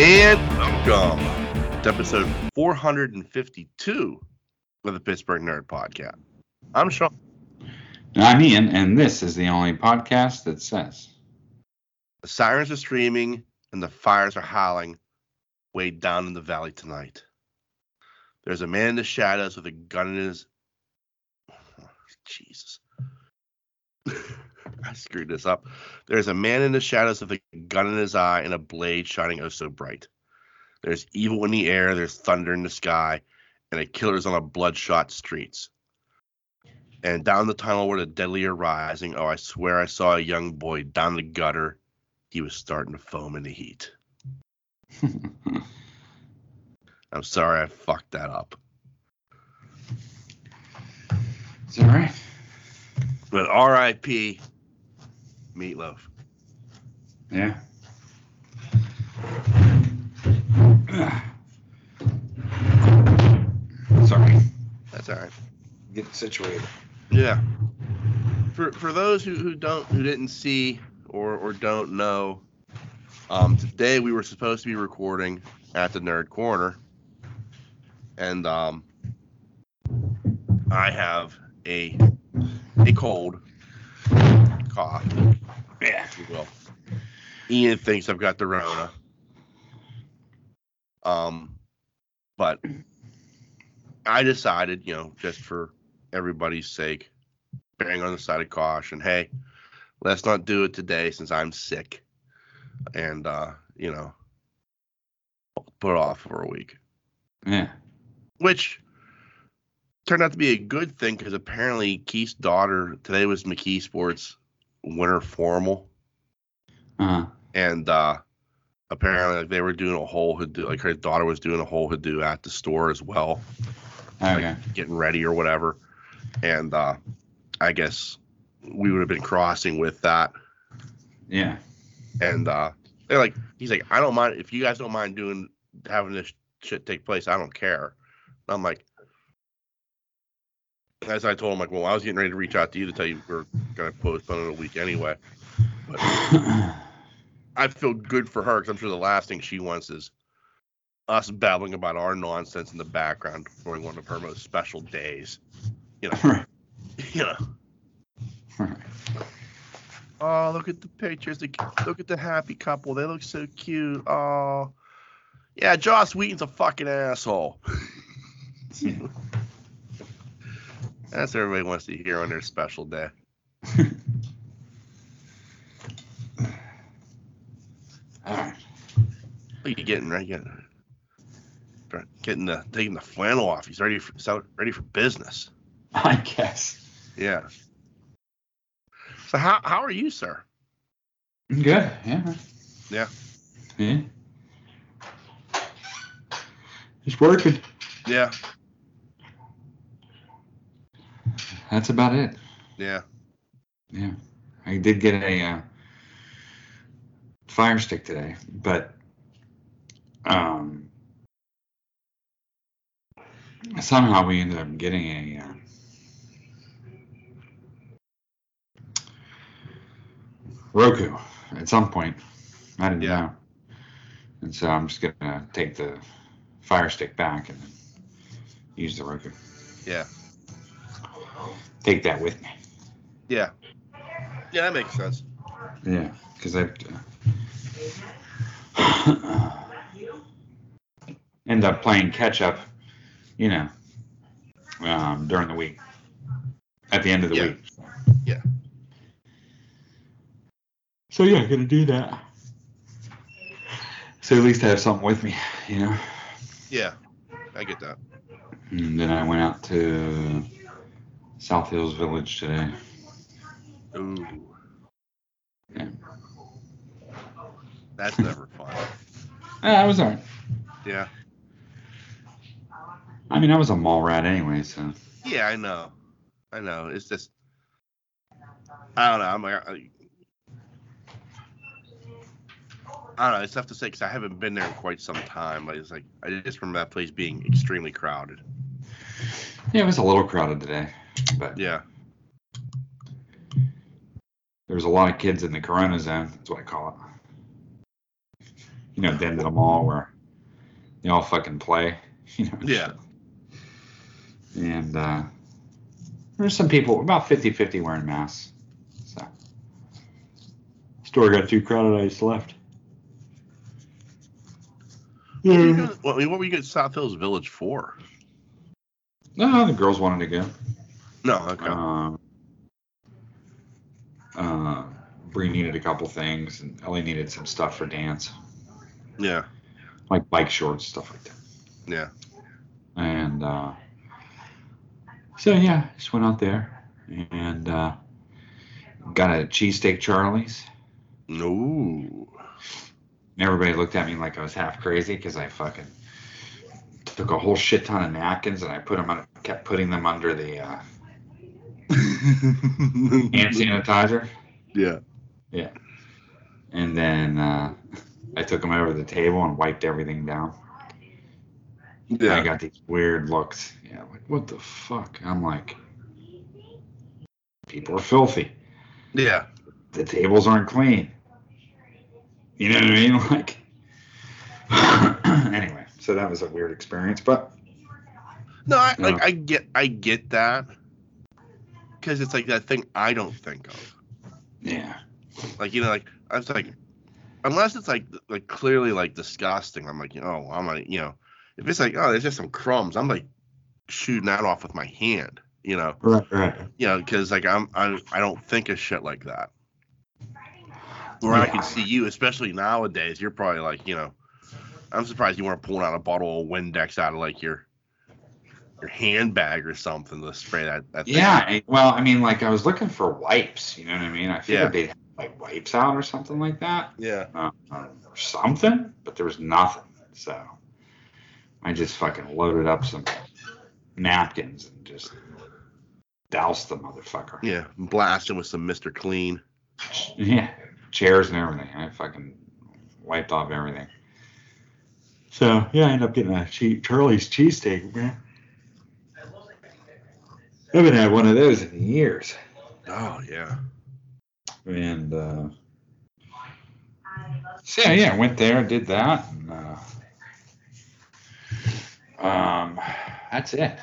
And welcome to episode 452 of the Pittsburgh Nerd Podcast. I'm Sean. And I'm Ian, and this is the only podcast that says The sirens are streaming and the fires are howling way down in the valley tonight. There's a man in the shadows with a gun in his. Jesus. I screwed this up. There's a man in the shadows with a gun in his eye and a blade shining oh so bright. There's evil in the air, there's thunder in the sky, and a killer's on a bloodshot streets. And down the tunnel where the deadly are rising, oh, I swear I saw a young boy down the gutter. He was starting to foam in the heat. I'm sorry I fucked that up. It's all right. But R.I.P. Meatloaf. Yeah. Sorry. That's all right. Get situated. Yeah. For for those who, who don't who didn't see or or don't know, um, today we were supposed to be recording at the Nerd Corner, and um, I have a a cold cough, Yeah. if you will. Ian thinks I've got the Rona. Um, but I decided, you know, just for everybody's sake, bang on the side of caution. Hey, let's not do it today since I'm sick, and uh, you know, put it off for a week, Yeah. which turned out to be a good thing because apparently Keith's daughter today was McKeesport winter formal, Uh, and uh, apparently like, they were doing a whole Hadou, like her daughter was doing a whole Hadou at the store as well. okay. getting ready or whatever. And uh, I guess we would have been crossing with that. Yeah. And uh, they're like, he's like, I don't mind if you guys don't mind doing having this shit take place. I don't care. And I'm like, as I told him, like, well, I was getting ready to reach out to you to tell you we're gonna postpone it a week anyway. But I feel good for her because I'm sure the last thing she wants is us babbling about our nonsense in the background during one of her most special days. You know, you know. Oh, look at the pictures. Look at the happy couple. They look so cute. Oh, yeah. Joss Whedon's a fucking asshole. That's what everybody wants to hear on their special day. All right. What are you getting right? Getting, getting the taking the flannel off. He's ready for ready for business. I guess. Yeah. So how how are you, sir? Good. Yeah. Yeah. Yeah. Just working. Yeah. That's about it. Yeah. Yeah. I did get a uh, fire stick today, but um, somehow we ended up getting a uh, Roku at some point. I didn't Yeah. know. And so I'm just gonna take the fire stick back and use the Roku. Yeah. Take that with me. Yeah. Yeah, that makes sense. Yeah, because I uh, end up playing catch up, you know, um, during the week, at the end of the Yeah. week. Yeah. So yeah, gonna do that. So at least I have something with me, you know. Yeah. I get that. And then I went out to South Hills Village today. Ooh. Yeah. That's never fun. Ah, I was alright. Yeah. I mean, I was a mall rat anyway, so Yeah, I know. I know. It's just I don't know. I'm like I, I don't know. It's tough to say because I haven't been there in quite some time. But it's like I just remember that place being extremely crowded. yeah, it was a little crowded today, but Yeah. there's a lot of kids in the Corona zone. That's what I call it. you know, the end of the mall where they all fucking play. You know, Yeah. And uh, there's some people, about 50 50 wearing masks. So, store got too crowded, I just left. What were you going, what, what were you at South Hills Village for? No, the girls wanted to go. No, okay. Um, uh, Bree needed a couple things, and Ellie needed some stuff for dance, yeah, like bike shorts, stuff like that. yeah. And uh, so yeah, just went out there and uh, got a cheesesteak Charlie's. No. Everybody looked at me like I was half crazy because I fucking took a whole shit ton of napkins and I put them on, kept putting them under the uh, hand sanitizer. Yeah. Yeah. And then uh, I took them over to the table and wiped everything down. Yeah. I got these weird looks. Yeah, like what the fuck? I'm like, people are filthy. Yeah. The tables aren't clean. You know what I mean? Like, anyway, so that was a weird experience, but No, I, like. I get I get that because it's like that thing I don't think of. yeah, Like you know, like I was like, unless it's like like clearly like disgusting, I'm like, oh, I'm like, you know, if it's like, oh, there's just some crumbs, I'm like shooting that off with my hand, you know, right, right. you know, because like I'm I I don't think of shit like that. Where I can see you, especially nowadays, you're probably like, you know, I'm surprised you weren't pulling out a bottle of Windex out of like your your handbag or something to spray that. that thing. Yeah, I- well, I mean, like I was looking for wipes. You know what I mean? I figured Yeah. they'd have like wipes out or something like that. Yeah. uh, or something, but there was nothing. So I just fucking loaded up some napkins and just doused the motherfucker. Yeah. Blasting with some Mr. Clean. Yeah, chairs and everything. I fucking wiped off everything. So yeah, I ended up getting a cheap Charlie's cheesesteak, man. I haven't had one of those in years. Oh yeah. And uh, so yeah, yeah, went there, did that, and uh, um, that's it.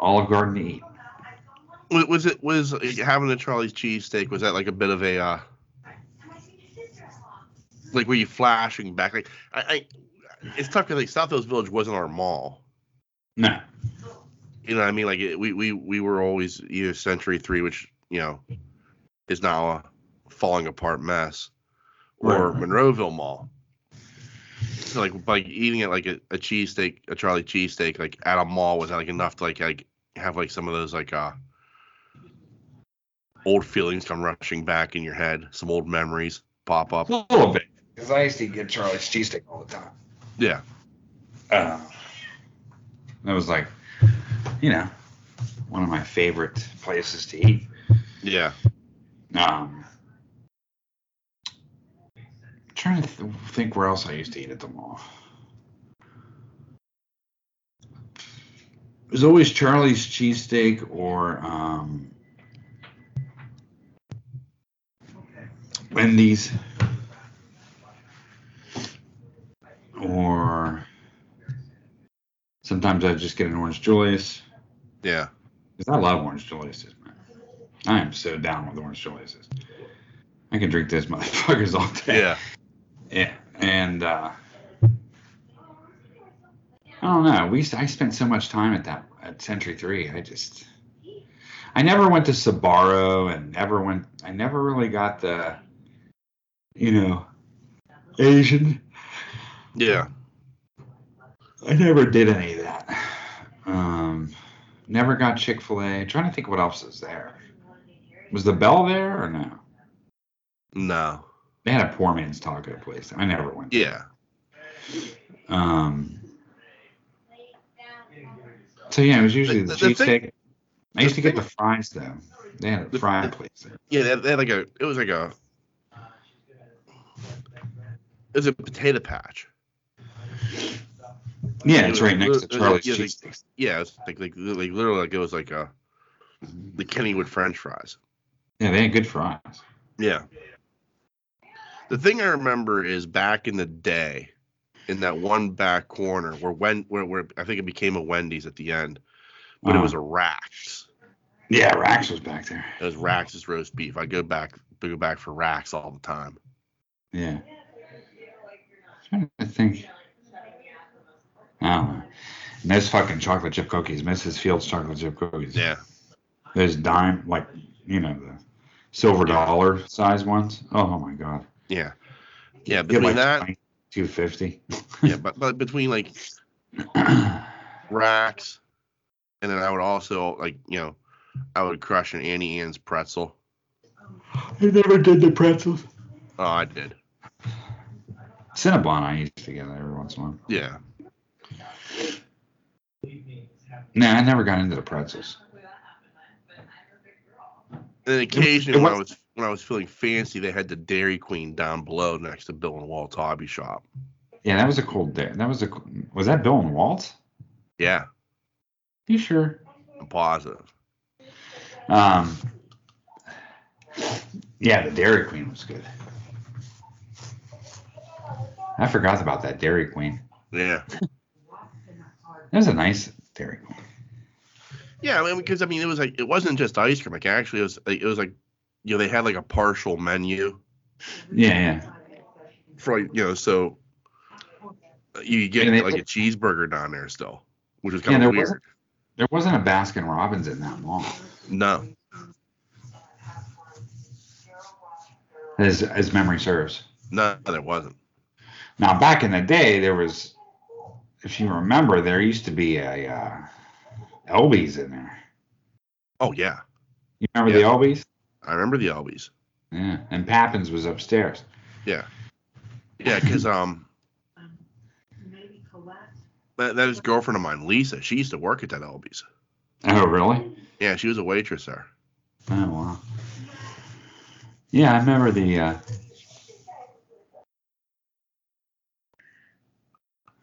Olive Garden to eat. Was, was it was having the Charlie's cheesesteak? Was that like a bit of a uh, like were you flashing back? Like I, I it's tough because like South Hills Village wasn't our mall. No, You know what I mean? Like it, we we we were always either Century Three, which you know is now a falling apart mess, or Right. Monroeville Mall. So like like eating it like a, a cheesesteak, a Charlie cheesesteak, like at a mall was like enough to like like have like some of those like uh old feelings come rushing back in your head, some old memories pop up. a little bit because I used to get Charlie's cheesesteak all the time. Yeah, Uh, that was like, you know, one of my favorite places to eat. yeah. Um, trying to th- think where else I used to eat at the mall. It was always Charlie's cheesesteak or um, Wendy's or sometimes I'd just get an Orange Julius Yeah. because I love Orange Julius's, man. I am so down with Orange Julius's. I can drink those motherfuckers all day. Yeah. Yeah, and uh, I don't know. We I spent so much time at that at Century Three. I just I never went to Sbarro and never went. I never really got the you know Asian. Yeah. I never did any. Um, never got Chick Fil A. Trying to think what else is there. Was the Bell there or no? No. They had a poor man's taco place. I never went. there. Yeah. Um, so yeah, it was usually The- the, the cheesesteak. I used to get the fries though. They had a The- fry place there. Yeah, they had, they had like a it was like a it was a potato patch. Yeah, it's right next to Charlie's yeah, cheesesteaks. Yeah, it's like like like literally like it was like a the Kennywood French fries. Yeah, they had good fries. Yeah. The thing I remember is back in the day, in that one back corner where when where, where I think it became a Wendy's at the end, but it Uh-huh. was a Rax. Yeah, Rax was back there. It was Rax's roast beef. I go back go back for Rax all the time. Yeah. trying to think. I don't know. And those fucking chocolate chip cookies, Mrs. Fields chocolate chip cookies. Yeah. Those dime, like, you know, the silver dollar size ones. Oh my God. Yeah. Yeah. Between like that, 250. yeah, but, but between like Rax, and then I would also like you know, I would crush an Auntie Anne's pretzel. I never did the pretzels. Oh, I did. Cinnabon I used to get every once in a while. Yeah. No, I never got into the pretzels. And occasionally when I was- when I was feeling fancy, they had the Dairy Queen down below next to Bill and Walt's hobby shop. Yeah, that was a cool day. That was a was that Bill and Walt? Yeah, You sure? I'm positive. Um, yeah, the Dairy Queen was good. I forgot about that Dairy Queen. Yeah. That was a nice Dairy Queen. Yeah, I mean, because I mean, it was like it wasn't just ice cream. Like actually, it was like, it was like, you know, they had like a partial menu Yeah, yeah. for like, you know, so you get they- like a cheeseburger down there still, which was kind there of weird. wasn't there wasn't a Baskin Robbins in that mall. No, As as memory serves. no, there wasn't. Now back in the day there was if you remember there used to be a uh Elby's in there. Oh yeah, You remember Yeah. the Elby's? I remember the Elby's. Yeah. And Pappins was upstairs. Yeah, yeah, because um, that, that is a girlfriend of mine, Lisa. She used to work at that Elby's. Oh really? Yeah, she was a waitress there. Oh wow. Yeah, I remember the. Uh,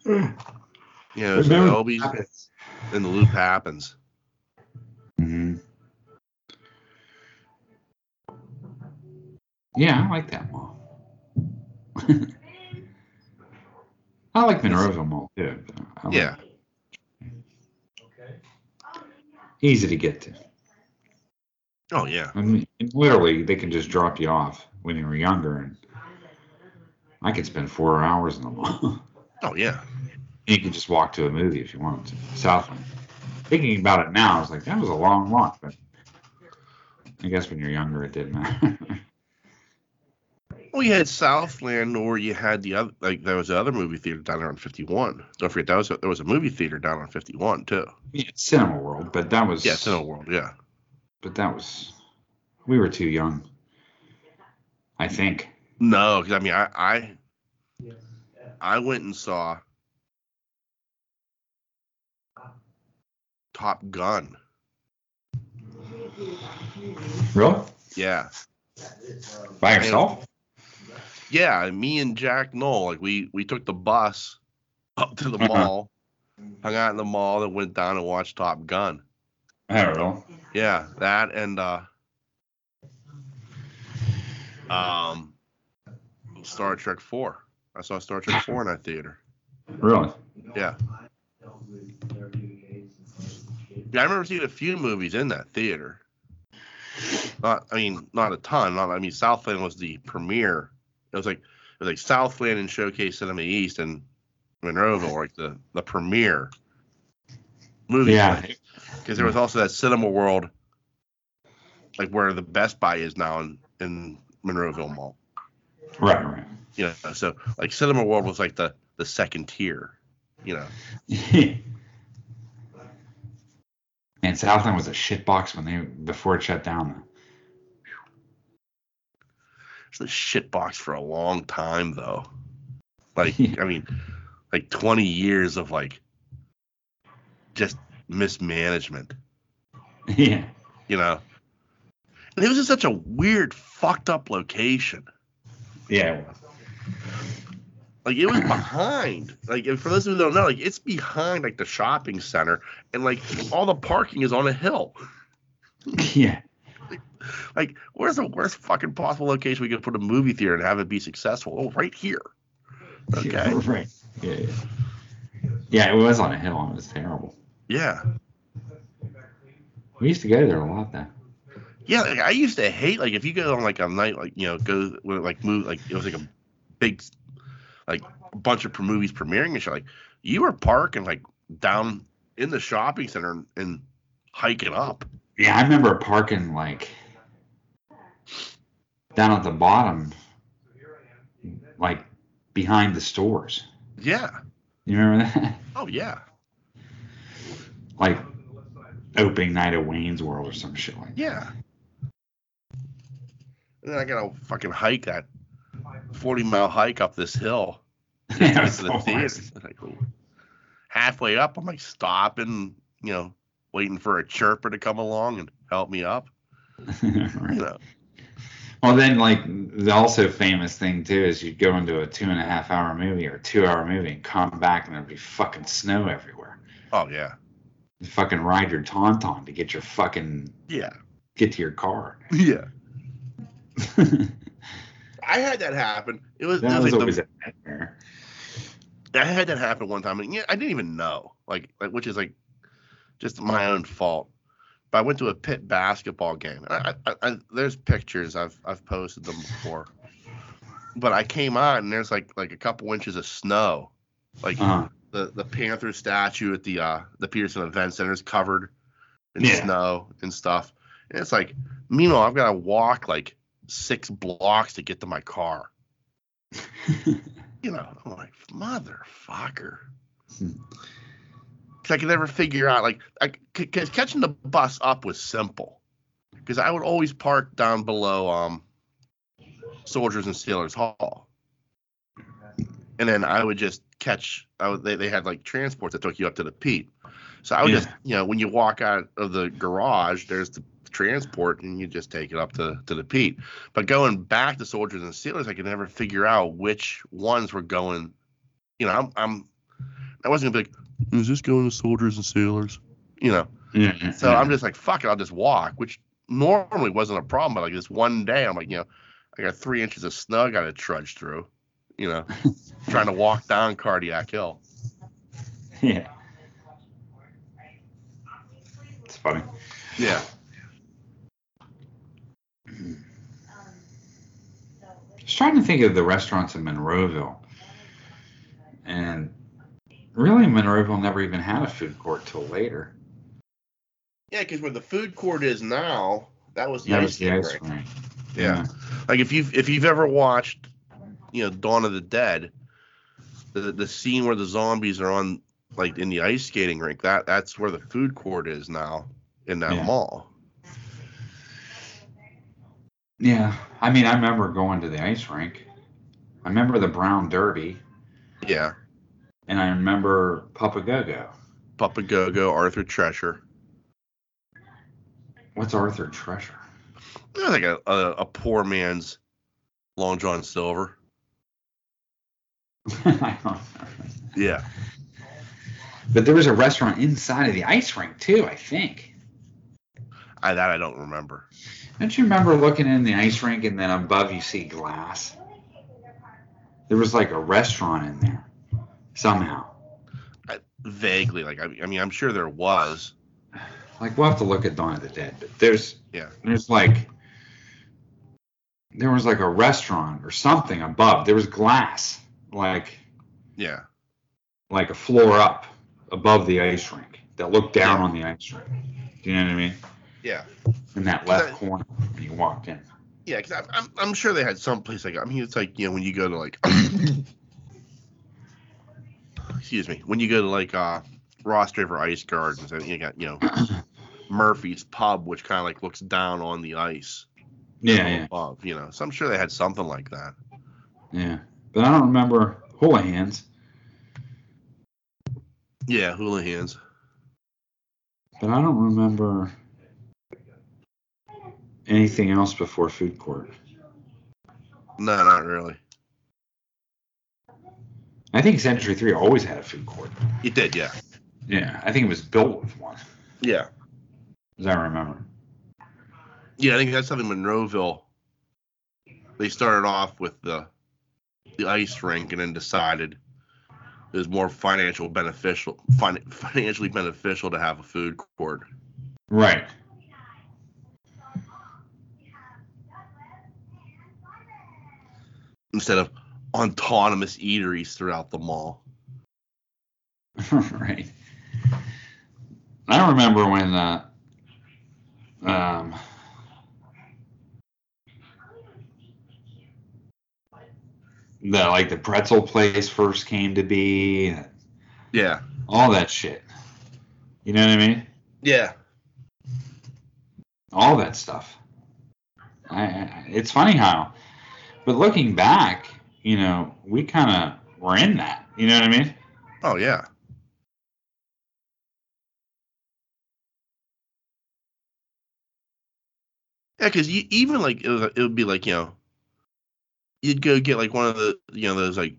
Yeah, was the remember Elby's and the Loop happens. Mm-hmm. Yeah, I like that mall. I like Monroeville Mall too. like- Yeah, Okay. Easy to get to. oh yeah, I mean, literally, they can just drop you off when you were younger, and I could spend four hours in the mall. oh yeah. You could just walk to a movie if you want to. Southland. Thinking about it now, I was like, that was a long walk, but I guess when you're younger, it didn't matter. Well, you had Southland, or you had the other like there was the other movie theater down there on 51. Don't forget that was a, there was a movie theater down on 51 too. yeah, Cinema World, but that was Yeah, Cinema World. Yeah, but that was we were too young. I think. no, because I mean I I I went and saw Top Gun. Really? Yeah, By yourself? yeah. Me and Jack Knoll, like we we took the bus up to the Uh-huh. mall, hung out in the mall, then went down and watched Top Gun. I don't know. Yeah, that and uh um Star Trek 4. I saw Star Trek 4 in that theater. Really? Yeah. Yeah, I remember seeing a few movies in that theater. Not I mean, not a ton. Not I mean Southland was the premiere. It was like it was like Southland and Showcase Cinema East and Monroeville were like the the premiere movie Yeah. because there was also that Cinema World, like where the Best Buy is now in, in Monroeville Mall. Right, right. You know, so like Cinema World was like the the second tier. You know, and Southland was a shitbox when they before it shut down. it's a shitbox for a long time though. Like I mean, like twenty years of like just mismanagement. yeah. You know, and it was in such a weird, fucked up location. Yeah. Like it was behind. Like and for those who don't know, like it's behind like the shopping center, and like all the parking is on a hill. Yeah. like, where's the worst fucking possible location we could put a movie theater and have it be successful? Oh, right here. Okay. Yeah, right. Yeah, yeah. Yeah, it was on a hill and it was terrible. Yeah. We used to go there a lot though. Yeah, like, I used to hate like if you go on like a night like you know go like move like it was like a big like a bunch of movies premiering and shit like you were parking like down in the shopping center and, and hiking up. Yeah, I remember parking like down at the bottom, like behind the stores. Yeah. You remember that? Oh yeah. like opening night of Wayne's World or some shit like that. Yeah. And then I gotta fucking hike that forty mile hike up this hill Yeah, to the theater. course. Like, oh, halfway up, I'm like stopping, you know, waiting for a chirper to come along and help me up. You Right. know. Well, then, like the also famous thing too is you'd go into a two and a half hour movie or two hour movie and come back and there'd be fucking snow everywhere. Oh yeah. You fucking ride your tauntaun to get your fucking Yeah. get to your car. Yeah. That I had that happen. It was, it was, was like always the, a nightmare. I had that happen one time, and yeah, I didn't even know, like, like which is like just my own fault. But I went to a Pitt basketball game. I, I, I, there's pictures I've I've posted them before. But I came on and there's like like a couple inches of snow, like Uh-huh. the the Panther statue at the uh the Petersen Event Center is covered in Yeah. snow and stuff. And it's like, meanwhile, I've got to walk like six blocks to get to my car. You know, I'm like, motherfucker. Hmm. Because I could never figure out, like, I, cause catching the bus up was simple. Because I would always park down below um, Soldiers and Sailors Hall. And then I would just catch, I would, they, they had like transports that took you up to the Pete. So I would Yeah. just, you know, when you walk out of the garage, there's the transport and you just take it up to, to the Pete. But going back to Soldiers and Sailors, I could never figure out which ones were going. You know, I'm, I'm I wasn't gonna be like, is this going to Soldiers and Sailors? You know, yeah, so I'm just like, fuck it, I'll just walk, which normally wasn't a problem. But like this one day, I'm like, you know, I got three inches of snow I got to trudge through. You know, trying to walk down Cardiac Hill. yeah. It's funny. Yeah. Trying to think of the restaurants in Monroeville. And really, Monroeville never even had a food court till later. Yeah, because where the food court is now, that was the That ice was the skating ice rink. rink. Yeah. Like if you've if you've ever watched, you know, Dawn of the Dead, the the scene where the zombies are on like in the ice skating rink, that that's where the food court is now in that Yeah. mall. Yeah. I mean, I remember going to the ice rink. I remember the Brown Derby, Yeah. and I remember Papagogo. Papa Go-Go, Arthur Treacher. What's Arthur Treacher? Was like a, a, a poor man's Long John Silver. I don't. Yeah. But there was a restaurant inside of the ice rink too, I think. I that I don't remember. Don't you remember looking in the ice rink and then above you see glass? There was like a restaurant in there somehow. I, vaguely, like I, I mean, I'm sure there was. Like we'll have to look at Dawn of the Dead, but there's Yeah. there's like there was like a restaurant or something above. There was glass, like Yeah. like a floor up above the ice rink that looked down on the ice rink. Do you know what I mean? Yeah. In that left That- corner when you walked in. Yeah, because I'm, I'm I'm sure they had some place like I mean it's like you know when you go to like excuse me when you go to like uh Rostraver Ice Gardens and you got you know Murphy's Pub which kind of like looks down on the ice Yeah, yeah, above you know so I'm sure they had something like that. yeah. But I don't remember Hula Hands Yeah, Hula Hands But I don't remember anything else before food court. No, not really. I think Century 3 always had a food court. It did, yeah. Yeah, I think it was built with one, Yeah. as I remember. Yeah, I think that's something Monroeville. They started off with the the ice rink and then decided it was more financial beneficial fin- financially beneficial to have a food court. Right. Instead of autonomous eateries throughout the mall. right. I remember when uh, um, the like the pretzel place first came to be, Yeah. all that shit. You know what I mean? Yeah. All that stuff. I, I, it's funny how, but looking back, you know, we kind of were in that. You know what I mean? Oh yeah. Yeah, because you even like it, was, it would be like you know, you'd go get like one of the you know those like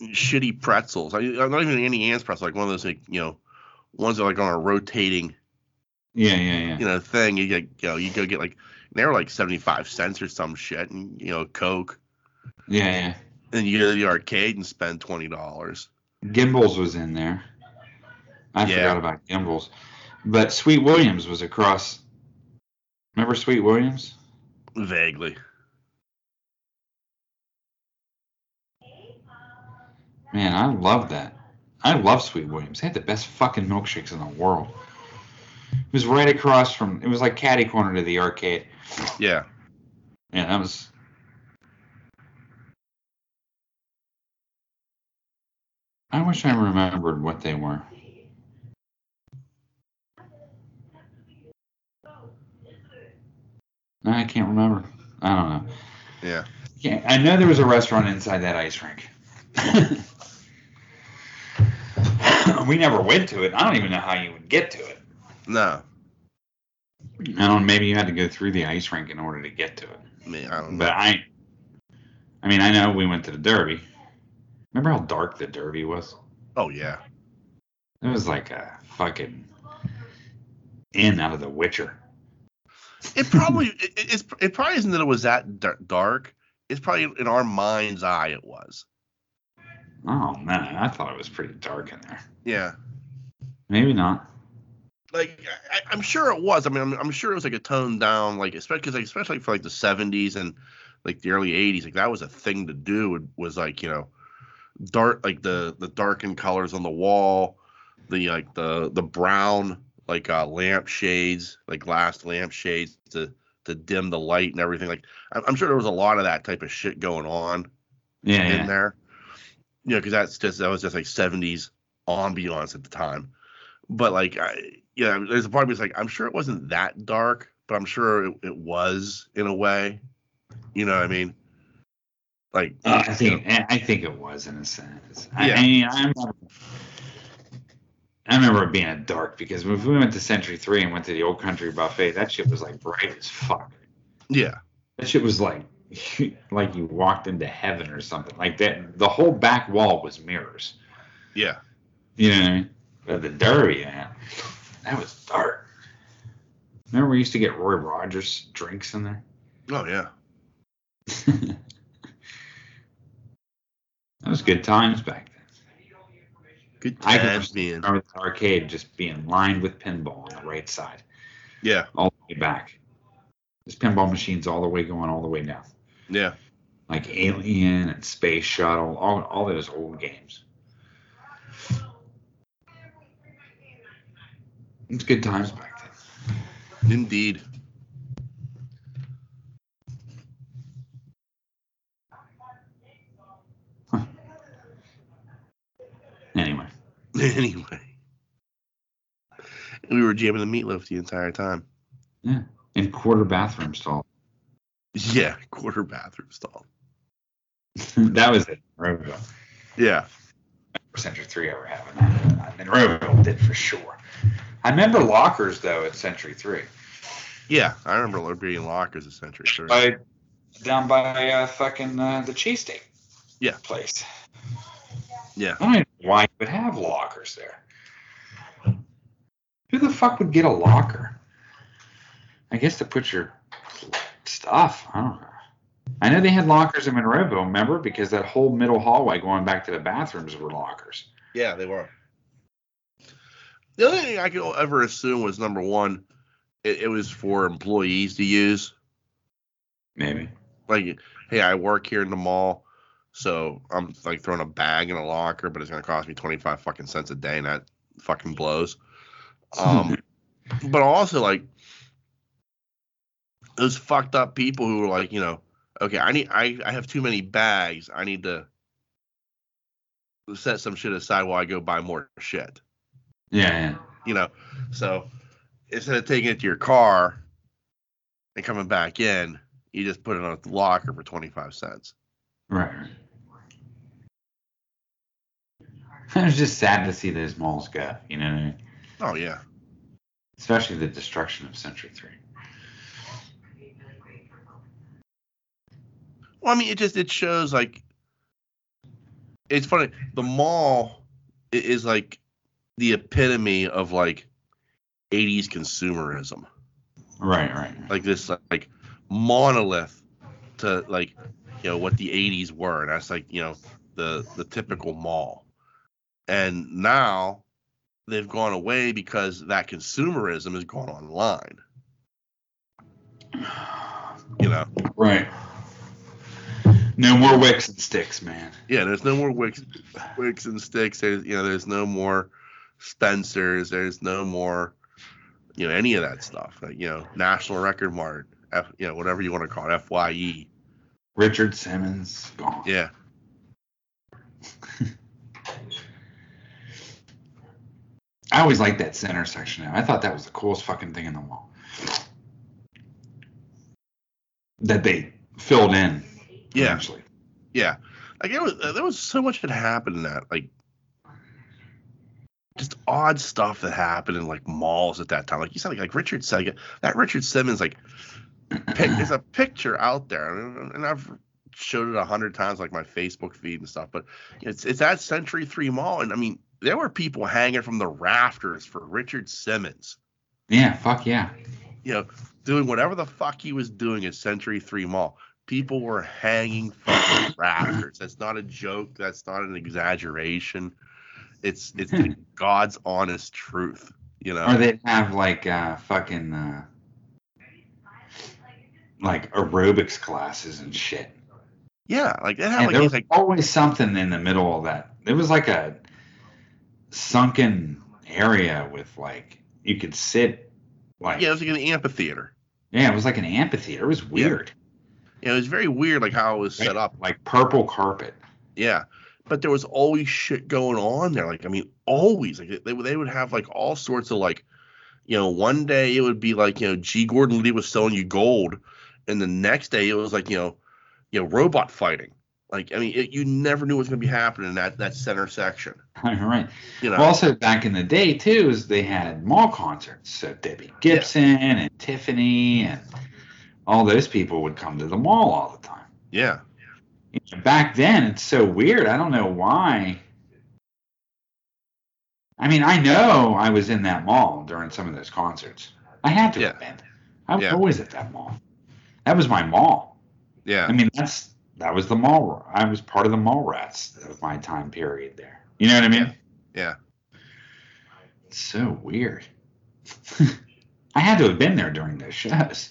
shitty pretzels. I, I'm not even Auntie Anne's pretzel, like one of those like you know ones that are like on a rotating Yeah, yeah, yeah. you know thing. You get you know you go get like they were like seventy five cents or some shit, and you know Coke, Yeah, yeah. and you go to the arcade and spend twenty dollars. Gimbels was in there. I Yeah. forgot about Gimbels. But Sweet Williams was across. Remember Sweet Williams? Vaguely. Man, I love that. I love Sweet Williams. They had the best fucking milkshakes in the world. It was right across from. It was like catty corner to the arcade. Yeah. Yeah, that was. I wish I remembered what they were. I can't remember. I don't know. Yeah. Yeah, I know there was a restaurant inside that ice rink. we never went to it. I don't even know how you would get to it. No. I don't. Maybe you had to go through the ice rink in order to get to it. I mean, I don't know. But I, I mean, I know we went to the Derby. Remember how dark the Derby was? Oh yeah. It was like a fucking in out of The Witcher. It probably it, it's it probably isn't that it was that dark. It's probably in our mind's eye it was. Oh man, I thought it was pretty dark in there. Yeah. Maybe not. Like I, I'm sure it was. I mean, I'm, I'm sure it was like a toned down, like especially like, especially for like the 70s and like the early 80s. Like that was a thing to do. It was like you know, dark like the the darkened colors on the wall, the like the the brown like uh lamp shades, like glass lamp shades to to dim the light and everything. Like I'm, I'm sure there was a lot of that type of shit going on. Yeah, in yeah. there. You know, because that's just that was just like '70s ambiance at the time. But like, I, yeah, there's a part of me that's like, I'm sure it wasn't that dark, but I'm sure it, it was in a way. You know what I mean? Like, Uh, I think know, I think it was in a sense. I, Yeah. I mean, I remember, I remember it being a dark because if we went to Century Three and went to the Old Country Buffet, that shit was like bright as fuck. yeah, That shit was like like you walked into heaven or something. Like that, the whole back wall was mirrors. yeah, You know what I mean? The Derby, man, that was dark. Remember we used to get Roy Rogers drinks in there. oh yeah, that was good times back then. good I times being, remember the arcade just being lined with pinball on the right side, yeah, all the way back. There's pinball machines all the way going all the way down, yeah, like Alien and Space Shuttle, all all those old games. It's good times back then. indeed. Anyway, anyway, we were jamming the meatloaf the entire time. yeah, and quarter bathroom stall. Yeah, quarter bathroom stall. that was it. Roeville. Yeah, Century Three ever having that. I mean, did for sure. I remember lockers though at Century Three. yeah, I remember being lockers at Century Three. by down by uh, fucking uh, the cheesesteak Yeah. place. Yeah. I don't even know why you would have lockers there. Who the fuck would get a locker? I guess to put your stuff. I don't know. I know they had lockers in Monroeville, remember? Because that whole middle hallway going back to the bathrooms were lockers. Yeah, they were. The only thing I could ever assume was number one, it, it was for employees to use. Maybe. Like, hey, I work here in the mall, so I'm like throwing a bag in a locker, but it's gonna cost me twenty five fucking cents a day, and that fucking blows. Um, but also like those fucked up people who were like, you know, okay, I need, I, I have too many bags, I need to set some shit aside while I go buy more shit. Yeah, yeah. You know, so instead of taking it to your car and coming back in, you just put it on a locker for twenty five cents. Right, right. It was just sad to see those malls go, you know what I mean? Oh yeah. Especially the destruction of Century 3. Well, I mean, it just it shows like it's funny. The mall is like the epitome of like '80s consumerism, Right, right. like this like monolith to like you know what the '80s were, and that's like you know the the typical mall. And now they've gone away because that consumerism has gone online. You know, Right. No more wicks and sticks, man. Yeah, there's no more wicks, wicks and sticks. There's you know, there's no more Spencers. There's no more, you know, any of that stuff. Like, you know, National Record Mart, F, you know, whatever you want to call it, Fye. Richard Simmons, gone. Yeah, I always liked that center section. I thought that was the coolest fucking thing in the mall. That they filled in. Yeah. Eventually. yeah. Like it was, there was so much that happened in that, like, just odd stuff that happened in like malls at that time. Like you said, like, like Richard said, that Richard Simmons, like, pic, there's a picture out there, and, I've showed it a hundred times, like my Facebook feed and stuff. But it's it's at Century Three Mall, and I mean, there were people hanging from the rafters for Richard Simmons. Yeah, fuck yeah. You know, doing whatever the fuck he was doing at Century Three Mall. People were hanging from the rafters. That's not a joke. That's not an exaggeration. It's it's the God's honest truth. You know. Or they'd have like uh fucking uh like aerobics classes and shit. yeah, like they have like there was like always something in the middle of that. It was like a sunken area with like you could sit like yeah, it was like an amphitheater. yeah, it was like an amphitheater. It was weird. Yeah, it was very weird, like how it was set up. Like purple carpet. Yeah, but there was always shit going on there. Like I mean, always. Like they they would have like all sorts of like, you know, one day it would be like you know G Gordon Lee was selling you gold, and the next day it was like you know, you know robot fighting. Like I mean, it, you never knew what was going to be happening in that that center section. right. You know. Well, also back in the day too, is they had mall concerts. So Debbie Gibson and Tiffany and all those people would come to the mall all the time. yeah. Back then, it's so weird. I don't know why. I mean, I know I was in that mall during some of those concerts. I had to have Yeah. been. I was Yeah. always at that mall. That was my mall. Yeah. I mean, that's that was the mall. I was part of the mall rats of my time period there. You know what I mean? Yeah. It's so weird. I had to have been there during those shows.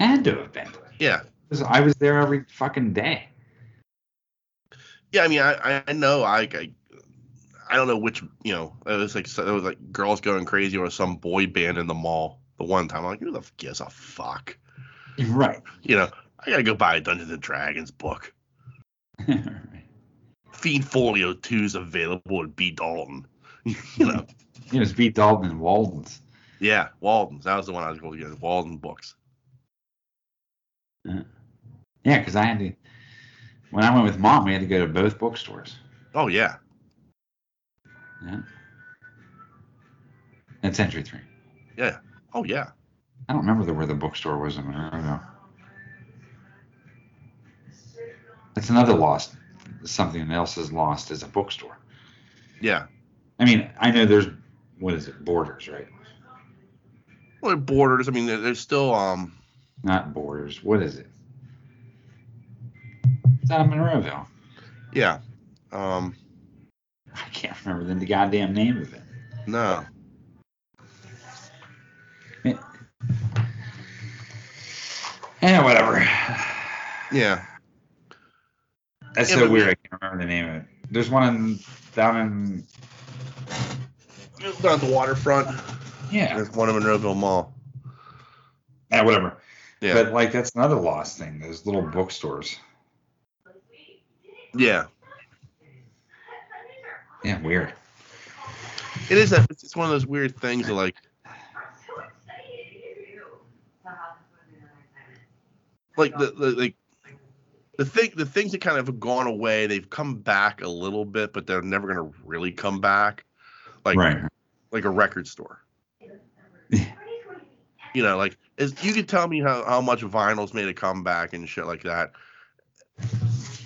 I Had to have been. There. Yeah. I was there every fucking day. Yeah, I mean, I, I know I, I I don't know which you know it was like it was like girls going crazy or some boy band in the mall the one time. I'm like, who the f- gives a fuck? Right. You know, I gotta go buy a Dungeons and Dragons book. Fiend Folio 2 is available at B Dalton. you know, it was beat Dalton and Walden's. yeah, Walden's. That was the one I was going to get. Walden books. Yeah, because I had to. When I went with mom, we had to go to both bookstores. Oh yeah, Yeah. At Century Three. Yeah. oh yeah. I don't remember the, where the bookstore was in Monroe. That's another lost. Something else is lost as a bookstore. Yeah, I mean, I know there's what is it, Borders, right? Well, borders. I mean, there's still um. Not Borders. What is it? It's out of Monroeville. Yeah. Um. I can't remember the goddamn name of it. No. Yeah, whatever. Yeah. That's so weird. I can't remember the name of it. There's one in, down in. Down at the waterfront. Yeah. There's one in Monroeville Mall. Yeah, whatever. Yeah. But like that's another lost thing. Those little bookstores. Yeah. Yeah, weird. It is that. It's one of those weird things like. Like the, the like. The thing, the things that kind of have gone away, they've come back a little bit, but they're never gonna really come back. Like, right. like a record store. you know, like is you could tell me how, how much vinyl's made a comeback and shit like that.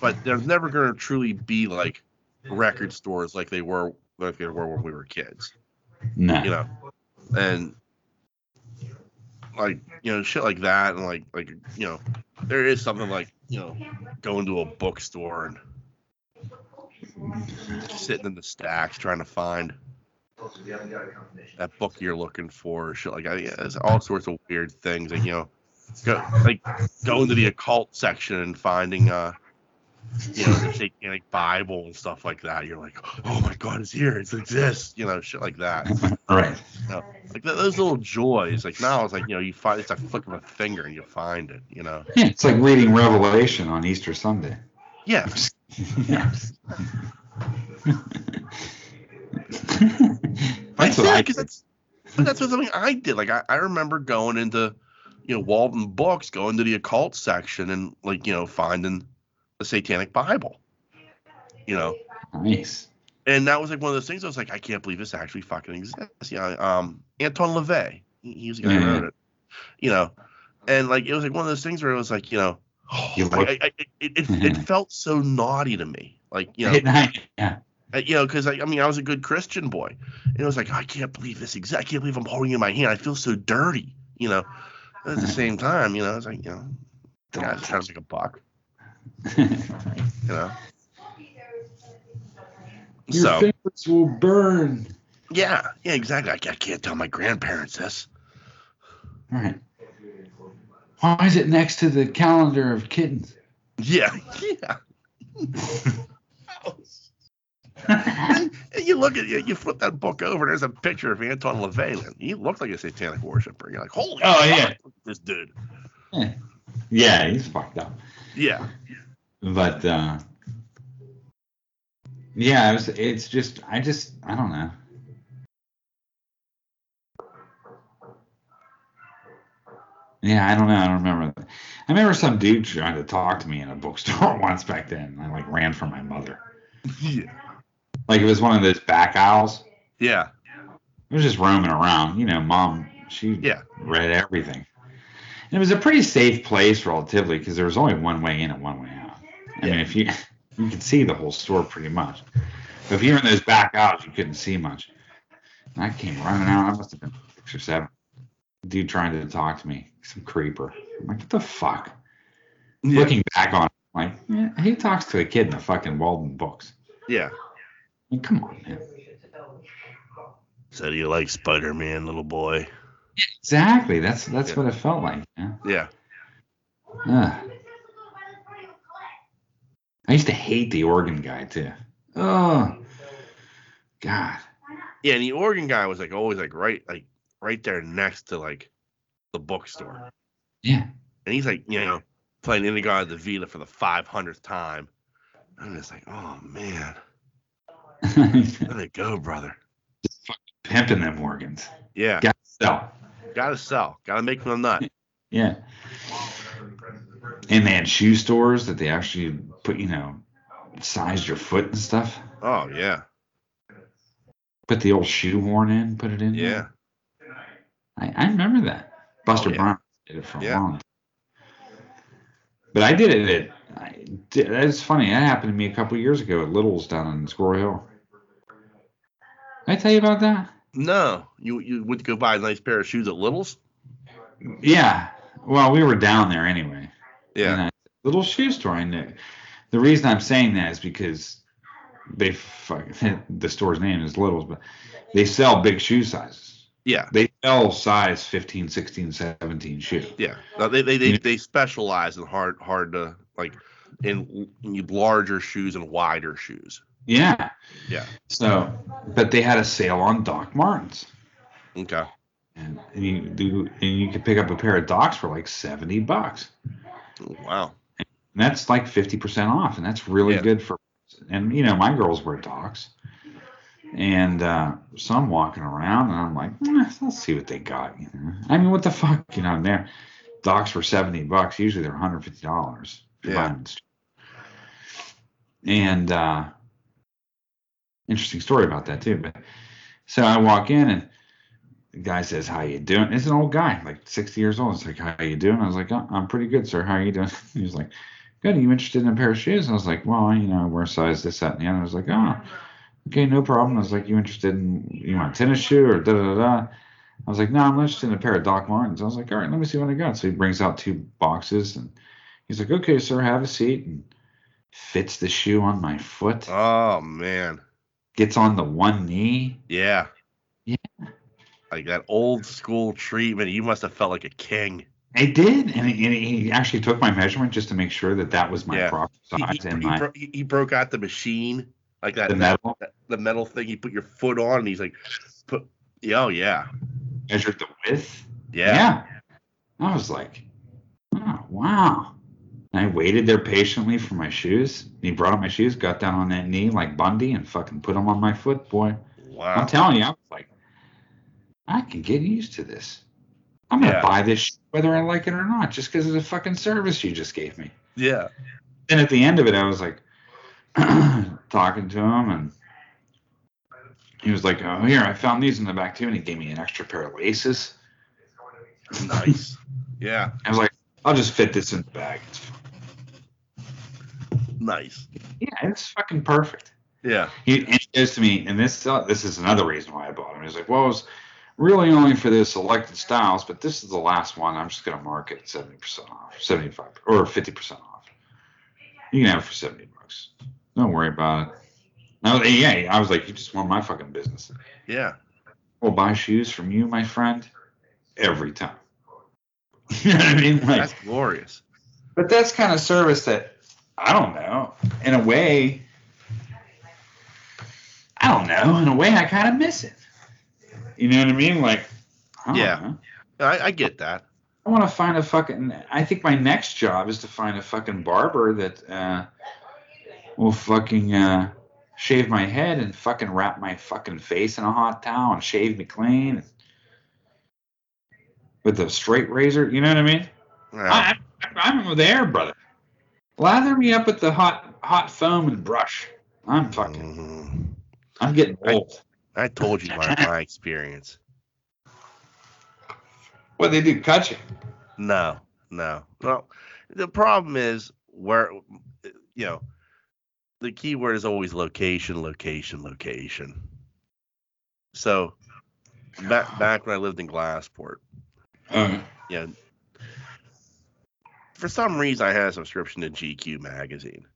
But they're never gonna truly be like record stores like they were like they were when we were kids. No. You know. And like, you know, shit like that and like like you know, there is something like, you know, going to a bookstore and sitting in the stacks trying to find that book you're looking for, or shit like that. Yeah, there's all sorts of weird things, like you know, go like going to the occult section and finding uh, you know, taking like Bible and stuff like that. You're like, oh my god, it's here, it exists, you know, shit like that. right. Like th- those little joys. Like now, it's like you know, you find it's a flick of a finger and you find it. You know. Yeah, it's like reading Revelation on Easter Sunday. Yeah. yeah. Like, that's what yeah, I because that's that's what something I did. Like I, I remember going into, you know, Waldenbooks, going to the occult section and like, you know, finding the Satanic Bible. You know. nice. And that was like one of those things I was like, I can't believe this actually fucking exists. You know, um Anton LaVey. He, he was the guy who wrote it. You know. And like it was like one of those things where it was like, you know, You I, I, I, it, it, it felt so naughty to me. Like, you know, Yeah. uh, you know, because I, I mean, I was a good Christian boy, and it was like, I can't believe this. Exact, I can't believe I'm holding it in my hand. I feel so dirty, you know. At the same time, you know, I was like, you know, the sounds like a buck, you know. Your so fingers will burn. yeah, yeah, exactly. I, I can't tell my grandparents this. All right. Why is it next to the calendar of kittens? Yeah, yeah. And you look at you, you flip that book over. There's a picture of Anton LaVey. He looked like a satanic worshiper. You're like, holy, Oh, fuck, yeah. this dude. yeah, he's fucked up. Yeah, But uh yeah, it was, it's just I just I don't know. Yeah, I don't know. I don't remember. I remember some dude trying to talk to me in a bookstore once back then. I like ran from my mother. yeah, Like it was one of those back aisles. yeah, It was just roaming around. You know, mom, she Yeah. read everything. And it was a pretty safe place relatively because there was only one way in and one way out. I mean, if you you could see the whole store pretty much. But if you're in those back aisles, you couldn't see much. And I came running out. I must have been six or seven. Dude trying to talk to me, some creeper. I'm like, what the fuck? yeah. Looking back on it, I'm like, yeah, he talks to a kid in the fucking Waldenbooks. yeah. I mean, come on, man. Said you like Spider Man, little boy. Exactly. That's that's Yeah. what it felt like. Yeah. Yeah. I used to hate the organ guy too. Oh, God. Yeah, and the organ guy was like always like right like right there next to like the bookstore. Yeah. And he's like, you know, playing In-A-Gadda-Da-Vida for the five hundredth time. I'm just like, oh man. Let it go, brother. Just fucking Pimping them organs. Yeah. Got to sell. Gotta sell. Gotta make them nut. Yeah. And they had shoe stores that they actually put, you know, sized your foot and stuff. Oh yeah. Put the old shoe horn in, put it in. Yeah. I, I remember that. Buster Oh, yeah. Brown did it for a long time. But I did it at, I did, that's funny. That happened to me a couple years ago at Little's down in Squirrel Hill. Did I tell you about that? No. You you would go buy a nice pair of shoes at Little's? Yeah. Well, we were down there anyway. Yeah. Little shoe store. I knew. The reason I'm saying that is because they fuck, the store's name is Littles, but they sell big shoe sizes. Yeah. They sell size 15, 16, 17 shoe. Yeah. No, they they, they, Yeah. they specialize in hard hard to like in larger shoes and wider shoes. Yeah. Yeah. So, but they had a sale on Doc Martens. Okay. And, and you do, and you could pick up a pair of Docs for like 70 bucks. Wow. And that's like 50% off. And that's really Yeah. good for, and you know, my girls wear Docs. And uh, so I'm walking around and I'm like, eh, let's see what they got. You know? I mean, what the fuck? You know, and they're Docs for 70 bucks. Usually they're $150. Yeah. buy them in the store. And uh, interesting story about that too. But so I walk in and the guy says, "How you doing?" It's an old guy, like 60 years old. It's like, "How you doing?" I was like, oh, "I'm pretty good, sir. How are you doing?" He was like, "Good. Are you interested in a pair of shoes?" I was like, "Well, you know, wear size this, that, and the other." I was like, "Oh, okay, no problem." I was like, "You interested in you want a tennis shoe or da da?" da? I was like, "No, I'm interested in a pair of Doc Martens." I was like, "All right, let me see what I got." So he brings out two boxes and he's like, "Okay, sir, have a seat." And fits the shoe on my foot, Oh man. Gets on the one knee. Yeah. Yeah. Like that old school treatment. You must have felt like a king. I did, and he, and he actually took my measurement just to make sure that that was my Yeah. proper size he, and he my bro- he- broke out the machine like that, the metal. that- the metal thing. He put your foot on, and he's like, "Put, oh yeah, measured the width. yeah, I was like, oh, wow. And I waited there patiently for my shoes. He brought up my shoes, got down on that knee like Bundy, and fucking put them on my foot, boy. wow, I'm telling you, I was like, I can get used to this. I'm gonna Yeah. buy this whether I like it or not, just because of the fucking service you just gave me. yeah, And at the end of it, I was like talking to him, and he was like, "Oh, here, I found these in the back too," and he gave me an extra pair of laces. nice, yeah, I was like, "I'll just fit this in the bag." It's fine. Nice, Yeah, it's fucking perfect. yeah, He, and he goes to me, and this uh, this is another reason why I bought him. He's like, "Well, it's really only for the selected styles, but this is the last one. I'm just gonna mark it seventy percent off, seventy five or fifty percent off. You can have it for seventy bucks. Don't worry about it." I was, yeah, I was like, "You just want my fucking business." yeah, We'll buy shoes from you, my friend, every time. you know what I mean? Like, that's glorious. but that's kind of service that I don't know. In a way, I don't know. In a way, I kind of miss it. You know what I mean? Like, I Yeah. I, I get that. I want to find a fucking. I think my next job is to find a fucking barber that uh, will fucking uh, shave my head and fucking wrap my fucking face in a hot towel and shave me clean with a straight razor. You know what I mean? Yeah. I, I, I'm there, brother. Lather me up with the hot hot foam and brush. I'm fucking. Mhm. I'm getting old. I told you my, my experience. What they do? Cut you? No, no. Well, the problem is where you know the key word is always location, location, location. So back back when I lived in Glassport, you know, for some reason I had a subscription to GQ magazine.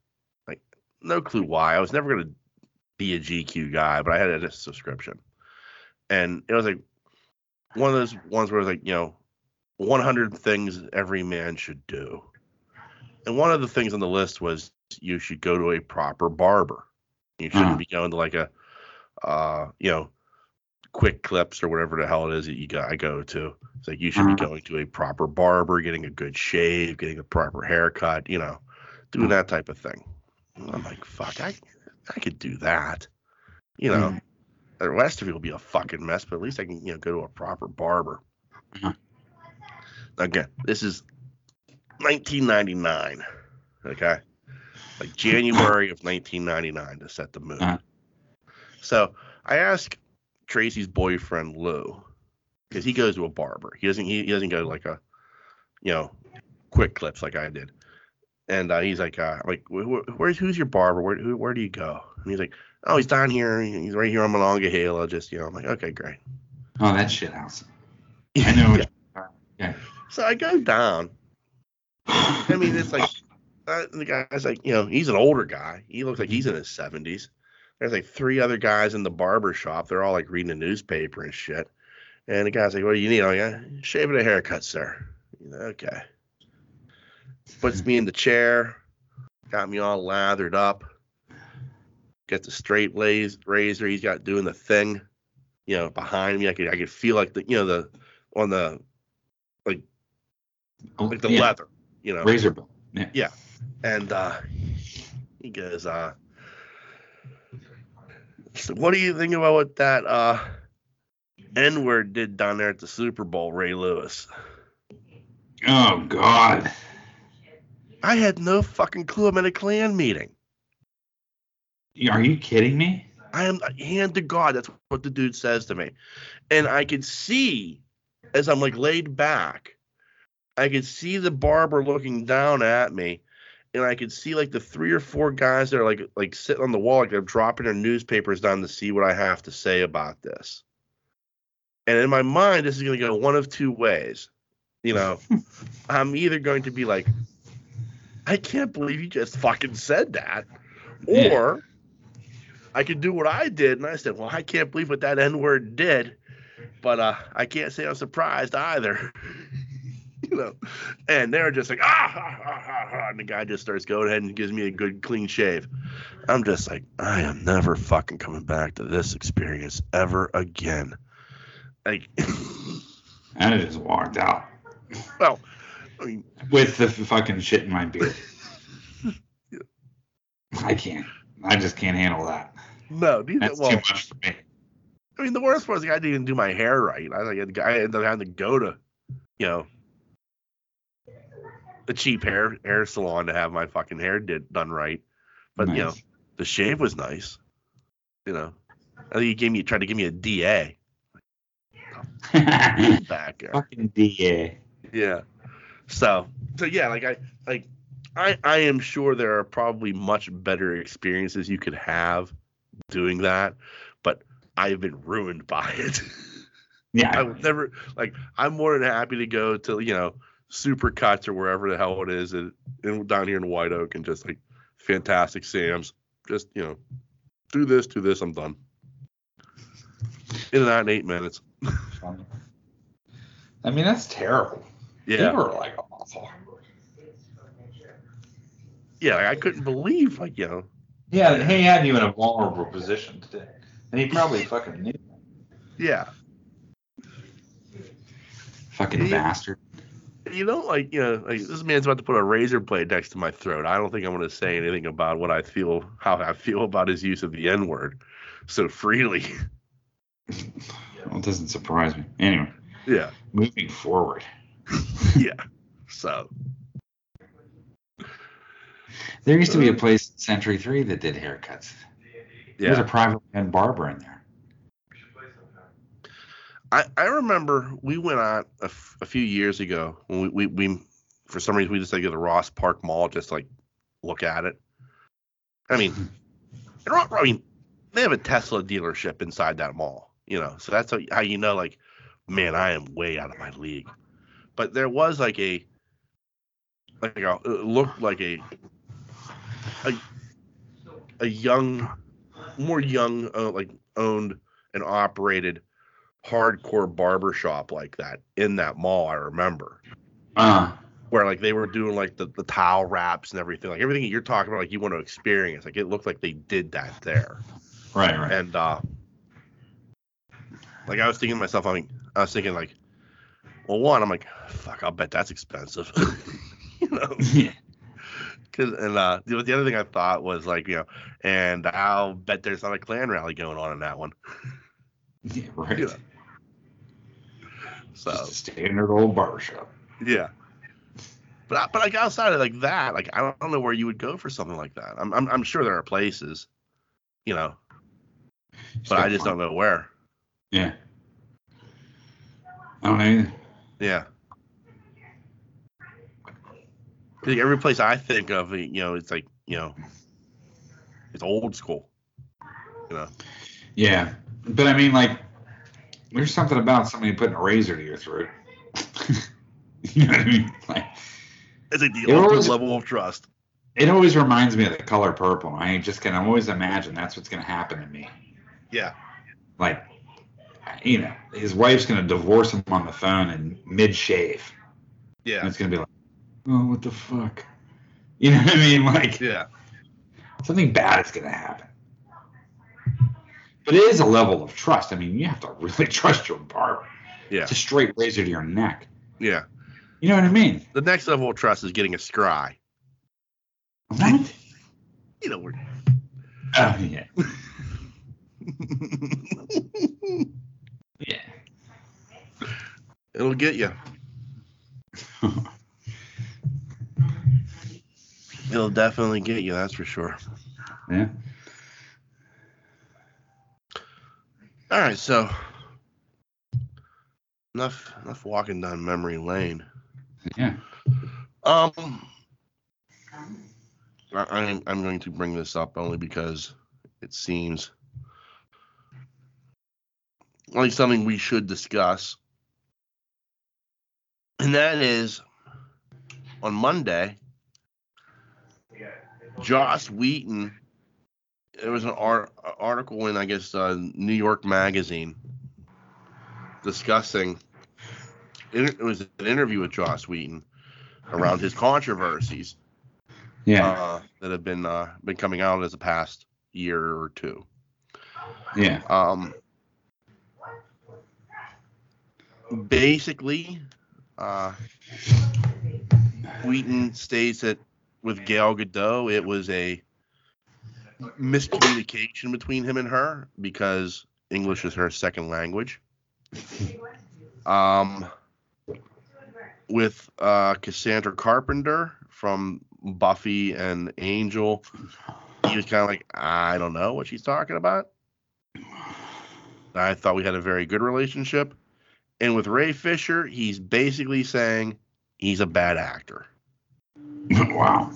Like no clue why. I was never gonna be a GQ guy, but I had a subscription. And it was like one of those ones where it was like, you know, 100 things every man should do. And one of the things on the list was you should go to a proper barber. You shouldn't Uh-huh. be going to like a, uh, you know, quick clips or whatever the hell it is that you got, I go to. It's like you should be Uh-huh. going to a proper barber, getting a good shave, getting a proper haircut, you know, doing Uh-huh. that type of thing. And I'm like, fuck, I, I could do that. You know, Mhm. the rest of it will be a fucking mess, but at least I can, you know, go to a proper barber. Uh-huh. Again, this is 1999. Okay. Like January of 1999 to set the mood. Uh-huh. So I asked Tracy's boyfriend Lou, because he goes to a barber. He doesn't. He, he doesn't go to like a, you know, quick clips like I did. And uh, he's like, uh, like, wh- wh- where's who's your barber? Where who, where do you go? And he's like, oh, he's down here. He's right here on Monongahela. Just you know, I'm like, okay, great. oh, that shit house. I know. Yeah. What Yeah. So I go down. I mean, it's like uh, the guy's like, you know, he's an older guy. He looks like he's in his seventies. There's like three other guys in the barber shop. They're all like reading a newspaper and shit. And the guy's like, "What do you need?" I'm like, "Uh, "Shave and a haircut, sir." You know, okay. Puts me in the chair, got me all lathered up. Get the straight laze, razor. He's got doing the thing, you know, behind me. I could I could feel like the you know the on the like like the Yeah, leather, you know. razor bill. Yeah. And uh, he goes, uh, so what do you think about what that uh, N word did down there at the Super Bowl, Ray Lewis? Oh God. I had no fucking clue I'm at a Klan meeting. Are you kidding me? I am hand to God. That's what the dude says to me. And I could see as I'm like laid back, I could see the barber looking down at me. And I could see like the three or four guys that are like like sitting on the wall, like they're dropping their newspapers down to see what I have to say about this. And in my mind, this is gonna go one of two ways. You know, I'm either going to be like, I can't believe you just fucking said that. Yeah. Or I could do what I did, and I said, "Well, I can't believe what that N word did, but uh, I can't say I'm surprised either." you know, and they're just like, ah, ha, ha, ha, ha, and the guy just starts going ahead and gives me a good clean shave. I'm just like, I am never fucking coming back to this experience ever again. Like, And I just walked out well, I mean, with the fucking shit in my beard. I can't. I just can't handle that. no, these, That's well, too much for me. I mean, the worst part is the guy didn't even do my hair right. I like I ended up having to go to, you know, a cheap hair hair salon to have my fucking hair did done right. But you know, the shave was nice. You know, I think he gave me tried to give me a DA back. Fucking DA. Yeah. So so yeah, like I like I I am sure there are probably much better experiences you could have doing that, but I've been ruined by it. Yeah. I would never like. I'm more than happy to go to you know Supercuts or wherever the hell it is, in, down here in White Oak, and just like fantastic Sam's. Just you know, do this, do this. I'm done. In and out in eight minutes. I mean, that's terrible. Yeah, People are like awful. yeah. Like, I couldn't believe like you know. Yeah, he had you in a vulnerable position today. And he probably fucking knew. Yeah, Fucking bastard. You know, like you know, like this man's about to put a razor blade next to my throat. I don't think I'm going to say anything about what I feel, how I feel about his use of the N word so freely. Well, it doesn't surprise me. Anyway, yeah, moving forward. yeah. So There used to be a uh, place in Century 3 that did haircuts. There was a private and barber in there. I, I remember we went out a, f- a few years ago when we, we, we for some reason we decided to go to Ross Park Mall just like look at it. I mean, I mean, they have a Tesla dealership inside that mall, you know, so that's how, how you know, like, man, I am way out of my league. But there was like a, like a, it looked like a, a, a young, more young, uh, like owned and operated hardcore barber shop like that in that mall. I remember Uh, where like they were doing like the, the towel wraps and everything, like everything you're talking about, like you want to experience. Like it looked like they did that there, right, right. and uh, like I was thinking to myself, I mean, I was thinking like, well, one, I'm like, fuck, I'll bet that's expensive, you know. yeah. Cause, and uh, the, the other thing I thought was like, you know, and I'll bet there's not a Klan rally going on in that one. yeah, right. Yeah. So Just a standard old barbershop. Yeah. But I- but like outside of like that, like I don't know where you would go for something like that. I'm I'm, I'm sure there are places, you know, but I just don't know where. Yeah. I don't know. either. Yeah. Like every place I think of, you know, it's like you know, it's old school. You know. Yeah, but I mean, like, there's something about somebody putting a razor to your throat. You know what I mean? Like It's like the ultimate always- level of trust. it always reminds me of the color purple. I just can always imagine that's what's gonna happen to me. Yeah. Like, you know, his wife's gonna divorce him on the phone in mid shave. And Yeah. it's gonna be like, oh, what the fuck? You know what I mean? Like Yeah. something bad is gonna happen. But it is a level of trust. I mean, you have to really trust your barber. Yeah. It's a straight razor to your neck. Yeah. You know what I mean? The next level of trust is getting a scry. What? You know, we're Oh yeah. Yeah. it'll get you. It'll definitely get you. That's for sure. yeah. All right, so enough enough walking down memory lane. Yeah. Um, I, I'm I'm going to bring this up only because it seems like something we should discuss, and that is on Monday. Joss Whedon. There was an art, article in, I guess, uh, New York Magazine discussing. It, it was an interview with Joss Whedon around his controversies Yeah. uh, that have been uh, been coming out as the past year or two. yeah. Um, basically, uh, Whedon states that with Gal Gadot, it was a miscommunication between him and her because English is her second language. Um, with uh, Cassandra Carpenter from Buffy and Angel, he was kind of like, I don't know what she's talking about. I thought we had a very good relationship. And with Ray Fisher, he's basically saying he's a bad actor. wow.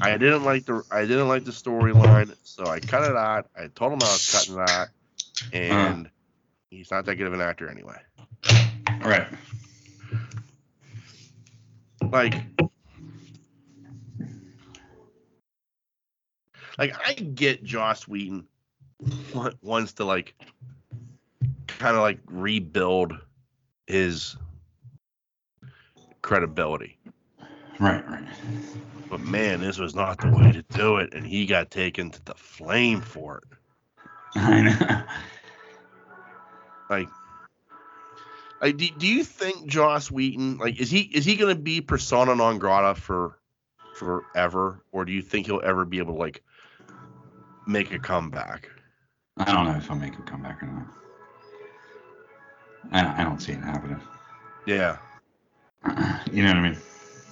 I didn't like the I didn't like the storyline, so I cut it out. I told him I was cutting it out, and uh. he's not that good of an actor anyway. Right. Like, like I get Joss Whedon wa- wants to like kind of like rebuild his credibility. Right. Right. But man, this was not the way to do it, and he got taken to the flame for it. I know. Like, like do, do you think Joss Whedon like is he is he gonna be persona non grata for forever, or do you think he'll ever be able to like make a comeback? I don't know if I'll make a comeback or not. I don't, I don't see it happening. Yeah, You know what I mean?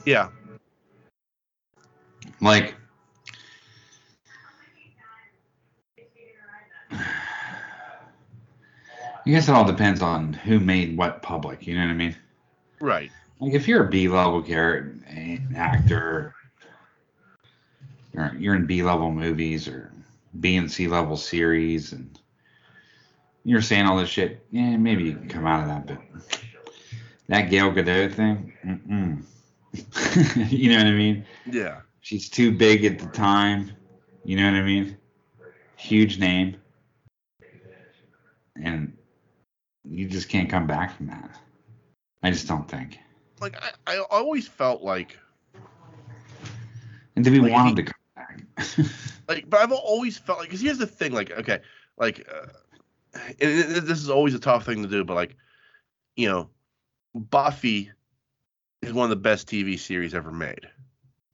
yeah, Like, I guess it all depends on who made what public. You know what I mean? right. Like, if you're a B level character, actor, you're, you're in B level movies or B and C level series, and you're saying all this shit, yeah, maybe you can come out of that. But that Gal Gadot thing, mm-mm. you know what I mean? Yeah, She's too big at the time. You know what I mean? Huge name. And you just can't come back from that. I just don't think. like I, I always felt like And do we Like, want to come back? like, but I've always felt like because here's the thing, like okay, like, uh, and it- it- this is always a tough thing to do, but like, you know, Buffy is one of the best TV series ever made.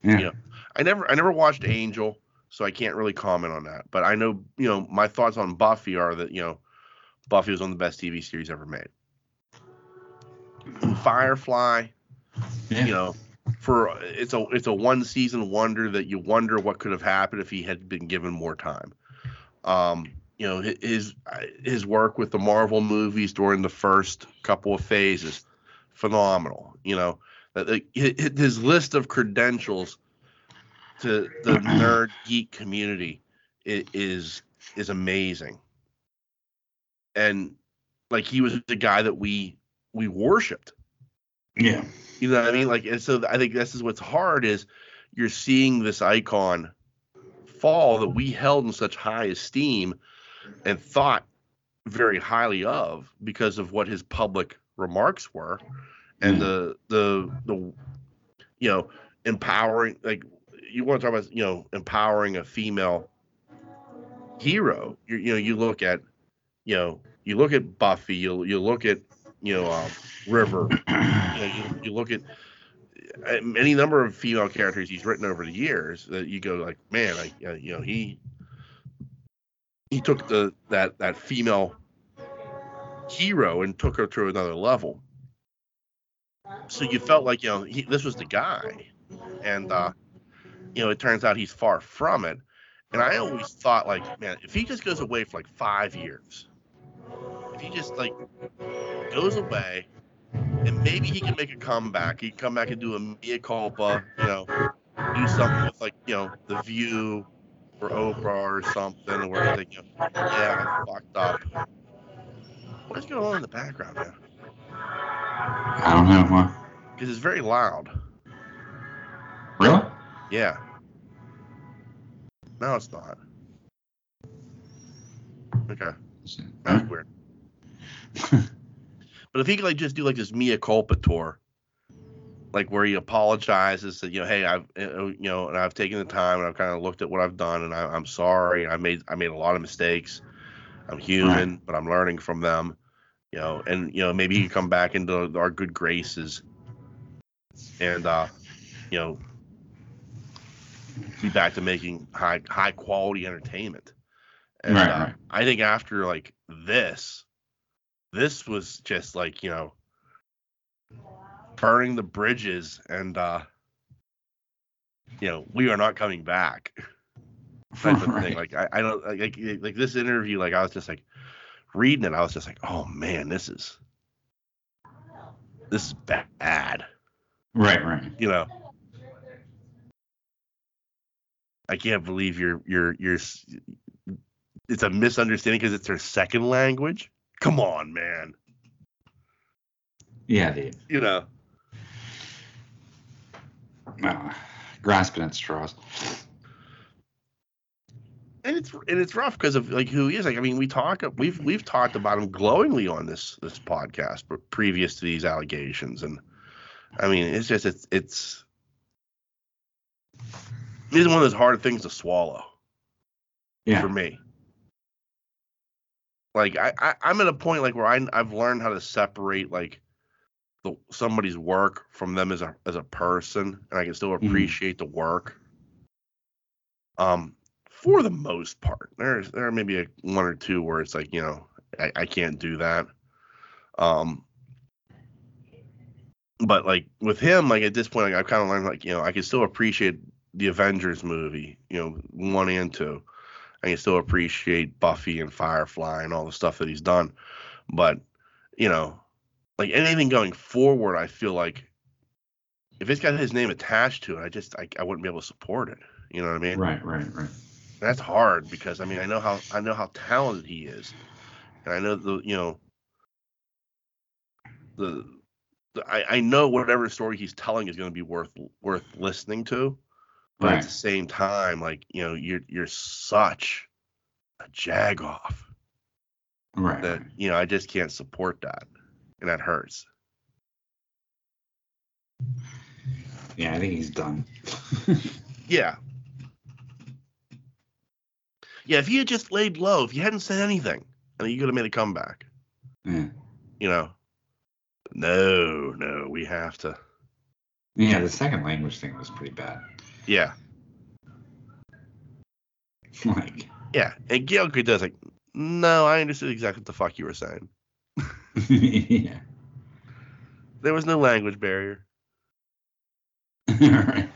Yeah. Yeah. I never I never watched Angel, so I can't really comment on that. But I know, you know, my thoughts on Buffy are that, you know, Buffy was one of the best TV series ever made. Firefly, Yeah. you know, for it's a it's a one season wonder that you wonder what could have happened if he had been given more time. Um, you know, his his work with the Marvel movies during the first couple of phases, phenomenal. You know, Uh, uh, hi- hi- his list of credentials to the nerd geek community is is amazing. And like he was the guy that we we worshipped. Yeah. You know what I mean? Like, and so I think this is what's hard is you're seeing this icon fall that we held in such high esteem and thought very highly of because of what his public remarks were and Mm. the the the you know empowering like you want to talk about you know empowering a female hero you, you know you look at you know you look at buffy you you look at you know um, river you, know, you, you look at uh, any number of female characters he's written over the years that you go like man like uh, you know he he took the that that female hero and took her to another level so you felt like you know he, this was the guy. And uh you know it turns out he's far from it. And i always thought like man if he just goes away for like five years if he just like goes away and maybe he can make a comeback. He can come back and do a mea culpa you know do something with like you know the view or oprah or something where like yeah i fucked up. What's going on in the background man I don't know. What? because it's very loud Really? Yeah. No, it's not. Okay, that's weird. But if he could like just do like this mea culpa tour, like where he apologizes that you know, hey, I've uh, you know, and I've taken the time and I've kind of looked at what I've done and I, I'm sorry. I made I made a lot of mistakes. I'm human, but I'm learning from them. You know, and you know maybe he can come back into our good graces, and uh, you know, be back to making high high quality entertainment. And Right, uh, right. I think after like this, this was just like you know burning the bridges and uh you know we are not coming back type of thing like I, I don't like, like like this interview like i was just like reading it i was just like oh man this is this is bad Right, right. you know i can't believe you're you're you're it's a misunderstanding because it's their second language come on man Yeah, dude. you know Uh, grasping at straws. And it's and it's rough because of like who he is. Like I mean, we talk we've we've talked about him glowingly on this this podcast, but previous to these allegations, and I mean, it's just it's it's it's one of those hard things to swallow Yeah. for me. Like I, I I'm at a point like where I I've learned how to separate like the somebody's work from them as a as a person, and I can still Mhm. appreciate the work. Um, for the most part, there's there may be a one or two where it's like you know I, I can't do that. Um, but like with him, like at this point, like I've kind of learned like you know I can still appreciate the Avengers movie, you know, one and two. I can still appreciate Buffy and Firefly and all the stuff that he's done. But, you know, like anything going forward, I feel like if it's got his name attached to it, I just I, I wouldn't be able to support it. You know what I mean? Right, right, right. That's hard because I mean I know how I know how talented he is. And I know the you know the, the I, I know whatever story he's telling is gonna be worth worth listening to. But Right. at the same time, like, you know, you're you're such a jagoff Right. that, you know, I just can't support that. And that hurts. Yeah, I think he's done. Yeah. Yeah, if you had just laid low, if you hadn't said anything, I think you could have made a comeback. yeah. You know. No, no, we have to. Yeah, the second language thing was pretty bad. Yeah, like, yeah. And Gal Gadot's like, no, I understood exactly what the fuck you were saying. yeah. There was no language barrier. right.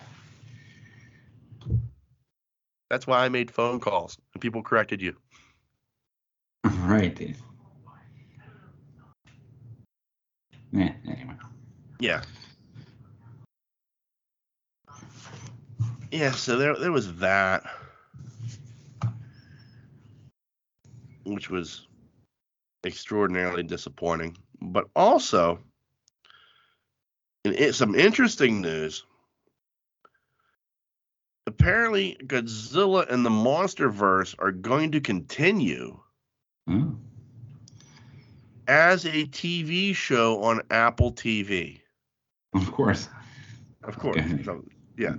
That's why I made phone calls and people corrected you. Right, dude. Yeah, anyway. Yeah. Yeah, so there there was that. Which was extraordinarily disappointing. But also And it, some interesting news. Apparently, Godzilla and the MonsterVerse are going to continue Oh. as a TV show on Apple TV. Of course. Of course. Okay. So, yeah.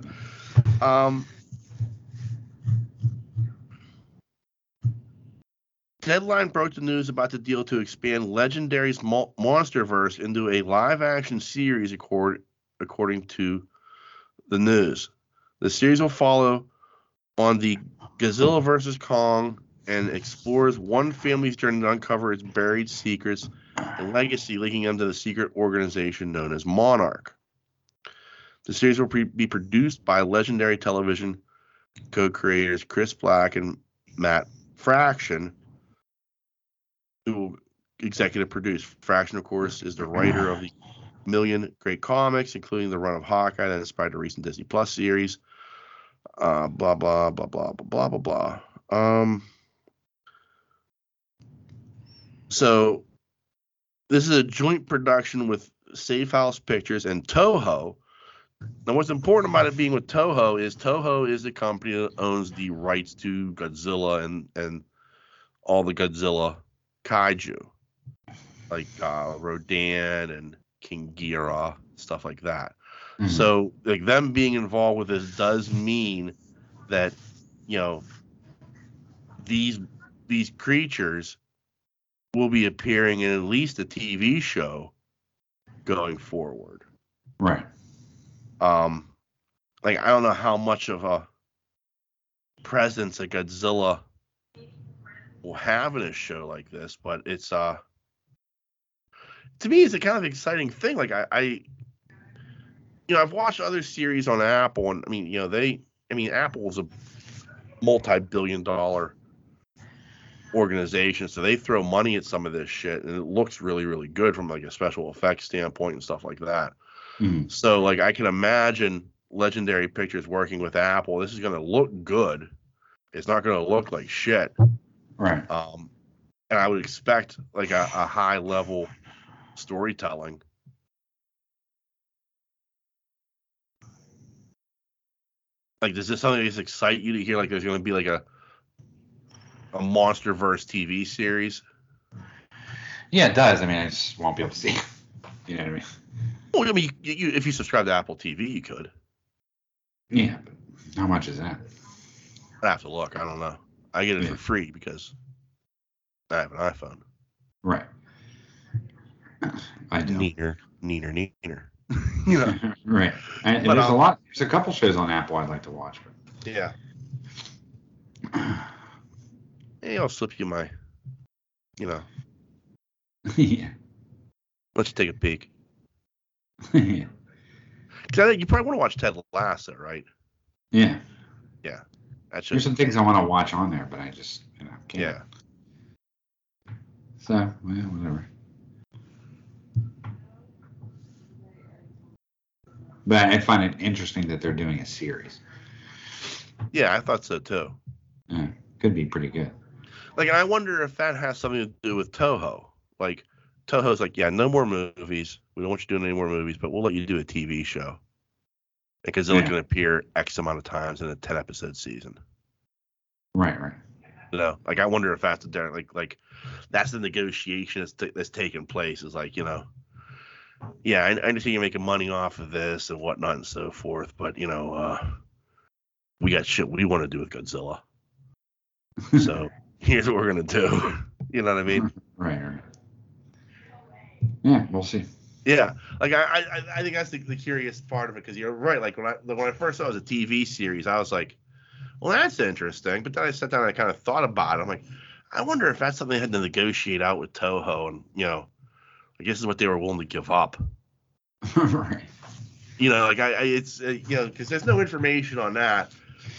Um, Deadline broke the news about the deal to expand Legendary's Mo- MonsterVerse into a live-action series, accord- according to the news. The series will follow on the Godzilla vs Kong and explores one family's journey to uncover its buried secrets and legacy, linking them to the secret organization known as Monarch. The series will pre- be produced by legendary television co-creators Chris Black and Matt Fraction, who will executive produce. Fraction, of course, is the writer of the million great comics, including the run of Hawkeye that inspired the recent Disney Plus series. Uh, blah blah blah blah blah blah blah blah. Um, so this is a joint production with Safehouse Pictures and Toho. Now, what's important about it being with Toho is Toho is the company that owns the rights to Godzilla and and all the Godzilla kaiju, like uh, Rodan and King Ghidorah, stuff like that. Mhm. So, like them being involved with this does mean that you know these these creatures will be appearing in at least a TV show going forward. right. Um, like I don't know how much of a presence a Godzilla will have in a show like this, but it's uh to me it's a kind of exciting thing. Like I, I you know, I've watched other series on Apple and I mean, you know, they I mean Apple's a multi-billion dollar organization, so they throw money at some of this shit and it looks really, really good from like a special effects standpoint and stuff like that. Mhm. So like I can imagine Legendary Pictures working with Apple. This is going to look good. It's not going to look like shit. Right. Um, and I would expect like a, a high level storytelling. Like, does this something that just excite you to hear? Like, there's going to be like a a monster verse TV series. Yeah, it does. I mean, I just won't be able to see. it. You know what I mean? Well, I mean, you, you, if you subscribe to Apple TV, you could. Yeah. But how much is that? I have to look. I don't know. I get it Yeah. for free because I have an iPhone. Right. I do. Neener, neener, neener. you know. right. And, But, there's a um, lot. There's a couple shows on Apple I'd like to watch. But. Yeah. Hey, I'll slip you my. You know, yeah. Let's take a peek. yeah. Cause I think you probably want to watch Ted Lasso, right? Yeah. Yeah. That's There's some things I want to watch on there, but I just you know can't. yeah. So well, whatever. But I find it interesting that they're doing a series. Yeah, I thought so too. Yeah, could be pretty good. Like, and I wonder if that has something to do with Toho. Like, Toho's like, yeah, no more movies. We don't want you doing any more movies, but we'll let you do a TV show. Because they're Yeah. going to appear X amount of times in a ten episode season. Right, right. You know, like I wonder if that's the like like that's the negotiation that's, t- that's taking place. Is like you know, yeah, I, I understand you're making money off of this and whatnot and so forth, but you know, uh, we got shit we want to do with Godzilla. So here's what we're gonna do. You know what I mean? right, right. Yeah, we'll see. Yeah, like I I, I think that's the, the curious part of it because you're right. Like when I when I first saw it was a TV series, I was like, well, that's interesting. But then I sat down and I kind of thought about it. I'm like, I wonder if that's something they had to negotiate out with Toho, and you know, I guess is what they were willing to give up. right. You know, like I, I it's uh, you know because there's no information on that,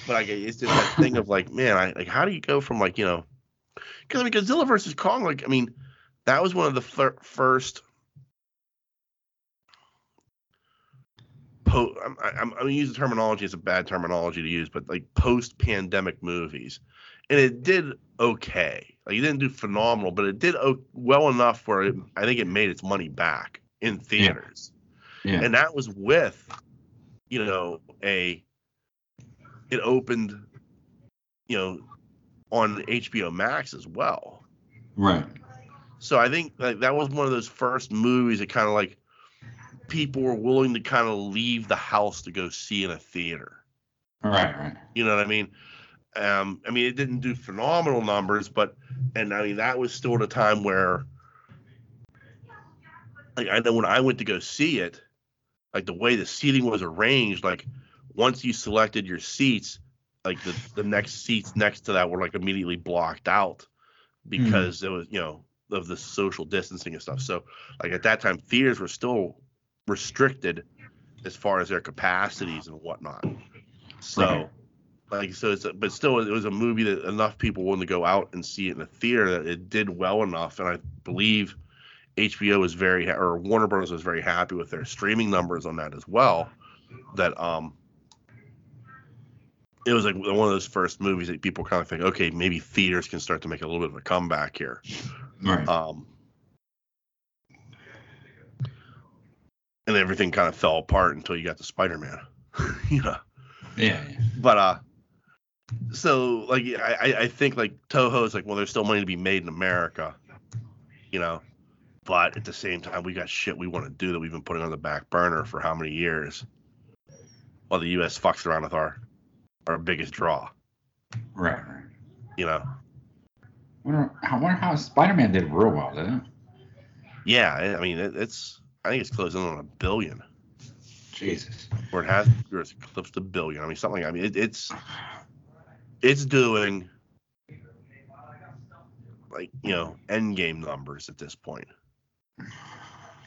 but like it's just that thing of like, man, I like how do you go from like you know, because I mean Godzilla versus Kong, like I mean, that was one of the fir- first. Po- I'm, I'm, I'm gonna use the terminology. It's a bad terminology to use, but like post-pandemic movies, and it did okay. Like it didn't do phenomenal, but it did o- well enough where it, I think it made its money back in theaters. Yeah. and that was with, you know, a. It opened, you know, on HBO Max as well. right. So I think like, that was one of those first movies that kind of like people were willing to kind of leave the house to go see in a theater. Right. Right. You know what I mean? Um, I mean, it didn't do phenomenal numbers, but and I mean that was still at a time where, like, I know when I went to go see it, like the way the seating was arranged, like once you selected your seats, like the the next seats next to that were like immediately blocked out because it was you know of the social distancing and stuff. So like at that time, theaters were still restricted as far as their capacities and whatnot. So Right. Like so it's a, but still it was a movie that enough people wanted to go out and see it in a theater that it did well enough and I believe HBO was very ha- or Warner Bros was very happy with their streaming numbers on that as well that um it was like one of those first movies that people kind of think okay maybe theaters can start to make a little bit of a comeback here Right. um, and everything kind of fell apart until you got to Spider-Man. you know, yeah. yeah. but uh, so like I I- I think like Toho is like well there's still money to be made in America, you know, but at the same time we got shit we want to do that we've been putting on the back burner for how many years, while the U.S. fucks around with our our biggest draw, Right. Right. you know. Wonder, I wonder how Spider-Man did real well, didn't it? Yeah, I I mean it, it's I think it's closing on a billion. Jesus. or it has or it's eclipsed a billion. I mean, something. I mean, it, it's it's doing like you know end game numbers at this point.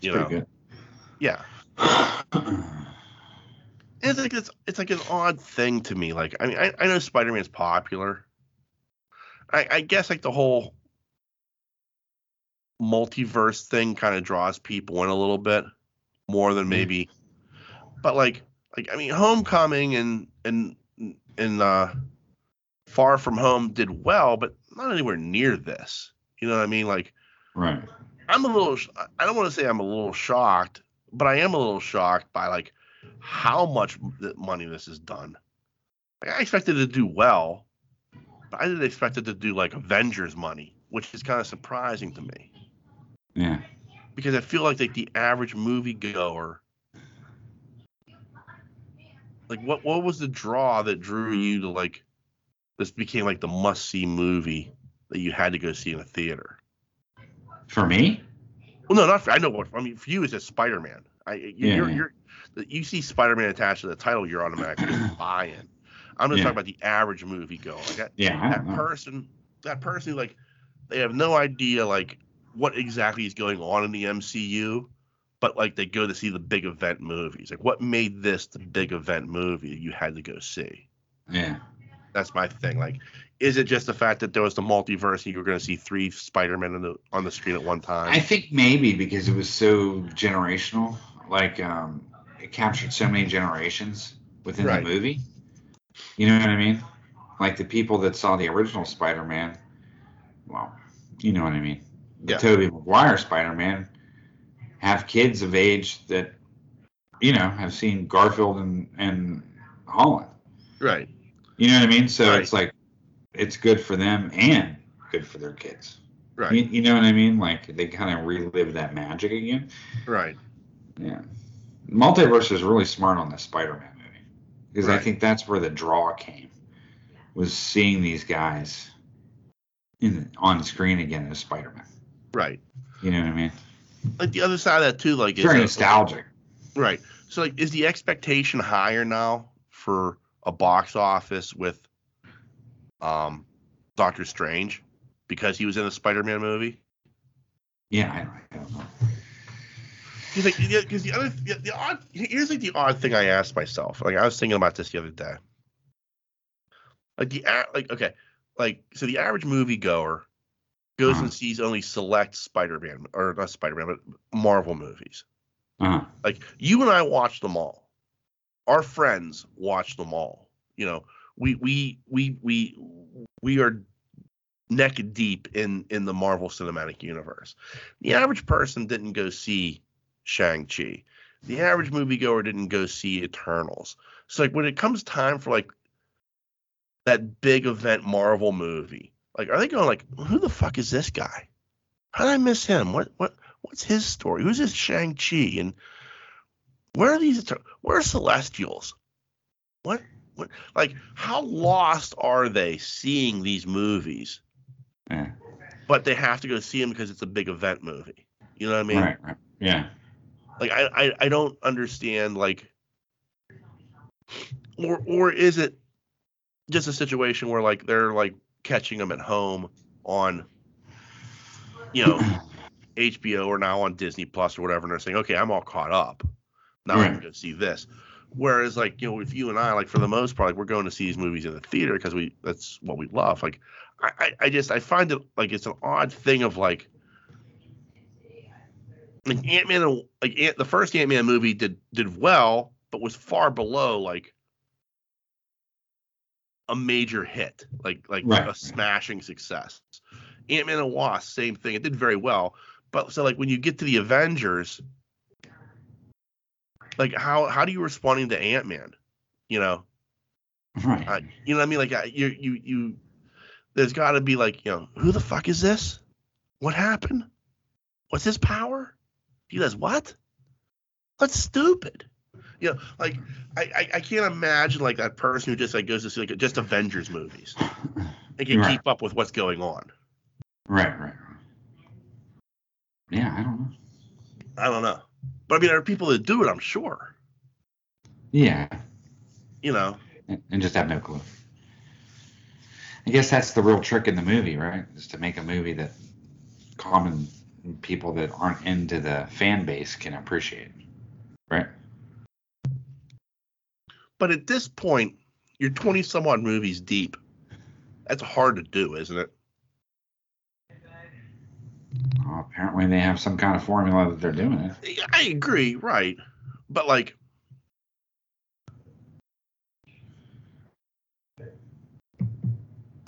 You know, Pretty yeah. It's like it's it's like an odd thing to me. Like, I mean, I, I know Spider Man's popular. I, I guess like the whole multiverse thing kind of draws people in a little bit more than maybe. But like, like I mean, Homecoming and and and uh, Far From Home did well, but not anywhere near this. You know what I mean? Like, right. I'm a little. I don't want to say I'm a little shocked, but I am a little shocked by like how much money this has done. Like, I expected it to do well, but I didn't expect it to do like Avengers money, which is kind of surprising to me Yeah. because I feel like like the average moviegoer. Like what what was the draw that drew you to like this became like the must see movie that you had to go see in a theater? For me? Well, no, not for, I know what I mean. For you, it's just Spider Man. I you, Yeah, you're, you're you see Spider Man attached to the title, you're automatically buy in. I'm just Yeah. talking about the average movie goer. Like that, Yeah. That person, that person, like they have no idea like what exactly is going on in the MCU, but like they go to see the big event movies. Like what made this the big event movie you had to go see? Yeah. That's my thing. Like, is it just the fact that there was the multiverse and you were going to see three Spider Men on the on the screen at one time? I think maybe because it was so generational, like um, it captured so many generations within Right. the movie. You know what I mean? Like the people that saw the original Spider-Man. Well, you know what I mean. The Yeah. Tobey Maguire Spider-Man have kids of age that, you know, have seen Garfield and and Holland. right. You know what I mean? So Right. it's like it's good for them and good for their kids. Right. You, you know what I mean? Like they kind of relive that magic again. Right. Yeah. Multiverse is really smart on the Spider-Man movie because I think that's where the draw came was seeing these guys in on screen again as Spider-Man. Right. You know what I mean? Like the other side of that too, like very is, nostalgic. right. So like, is the expectation higher now for a box office with um Doctor Strange because he was in a Spider-Man movie? Yeah, I, I don't know. Because like, because the other the, the odd here's like the odd thing I asked myself. Like I was thinking about this the other day. Like the like okay, like so the average moviegoer goes Uh-huh. and sees only select Spider-Man or not Spider-Man but Marvel movies. Uh-huh. Like you and I watch them all. Our friends watch them all. You know, we we we we we are neck deep in in the Marvel Cinematic Universe. The average person didn't go see Shang Chi. the average moviegoer didn't go see Eternals. So like when it comes time for like that big event Marvel movie, like are they going like who the fuck is this guy? How did I miss him? What what what's his story? Who's this Shang Chi? And where are these? Where are Celestials? What what like how lost are they seeing these movies? Yeah. But they have to go see them because it's a big event movie. You know what I mean? Right. Right. Yeah. Like I, I, I don't understand like or or is it just a situation where like they're like catching them at home on you know HBO or now on Disney Plus or whatever and they're saying okay I'm all caught up now I can go see this whereas like you know with you and I like for the most part like we're going to see these movies in the theater because we that's what we love like I, I I just I find it like it's an odd thing of like like Ant Man, uh, like Ant, the first Ant Man movie did did well, but was far below like a major hit, like like Right. a smashing success. Ant Man and Wasp, same thing. It did very well, but so like when you get to the Avengers, like how how do you responding to Ant Man? You know, Right. uh, you know what I mean? Like you you you, there's got to be like you know who the fuck is this? What happened? What's his power? He does what? That's stupid. You know, like I, I I can't imagine like that person who just like goes to see like just Avengers movies and can Right. keep up with what's going on. right. Right. Right. Yeah. I don't know. I don't know, but I mean there are people that do it. I'm sure. Yeah. You know, and and just have no clue. I guess that's the real trick in the movie, right? Is to make a movie that common people that aren't into the fan base can appreciate, right? but at this point, you're 20 some odd movies deep. That's hard to do, isn't it? Well, apparently, they have some kind of formula that they're doing it. I agree, right? But like,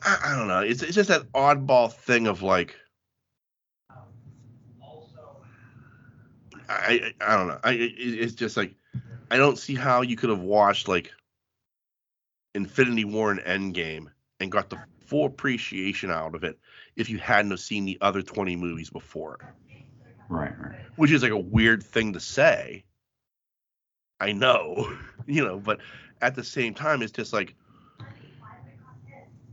I, I don't know. It's it's just that oddball thing of like, I I, I don't know. I it, it's just like I don't see how you could have watched like Infinity War and Endgame and got the full appreciation out of it if you hadn't have seen the other 20 movies before Right, right. which is like a weird thing to say. I know, you know, but at the same time, it's just like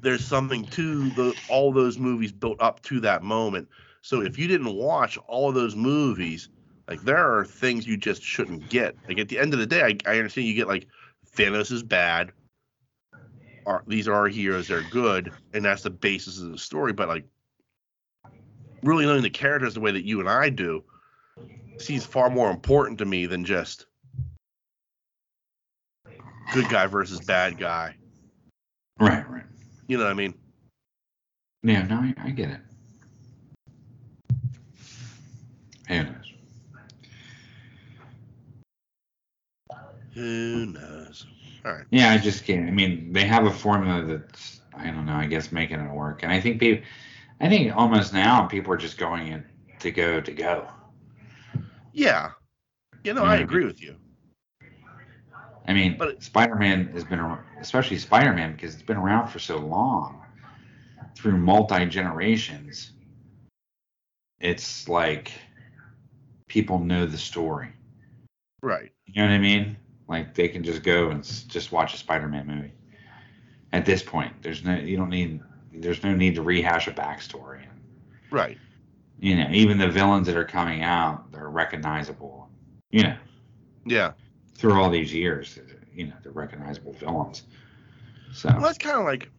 there's something to the all those movies built up to that moment. So if you didn't watch all of those movies, like there are things you just shouldn't get. Like at the end of the day, I, I understand you get like Thanos is bad. Our, these are our heroes; they're good, and that's the basis of the story. But like really knowing the characters the way that you and I do, seems far more important to me than just good guy versus bad guy. Right, right. You know what I mean? Yeah, no, I, I get it. Who knows? Who knows? All right. Yeah, I just can't. I mean, they have a formula that's I don't know. I guess making it work, and I think people, I think almost now people are just going in to go to go. Yeah. You know. I agree with you. I mean, But- Spider-Man has been, especially Spider-Man, because it's been around for so long, through multi generations. It's like people know the story. Right. You know what I mean? Like they can just go and just watch a Spider-Man movie. At this point, there's no, you don't need, there's no need to rehash a backstory. Right. You know, even the villains that are coming out, they're recognizable. You know, Yeah. through all these years, you know, they're recognizable villains. So. Well, that's kind of like,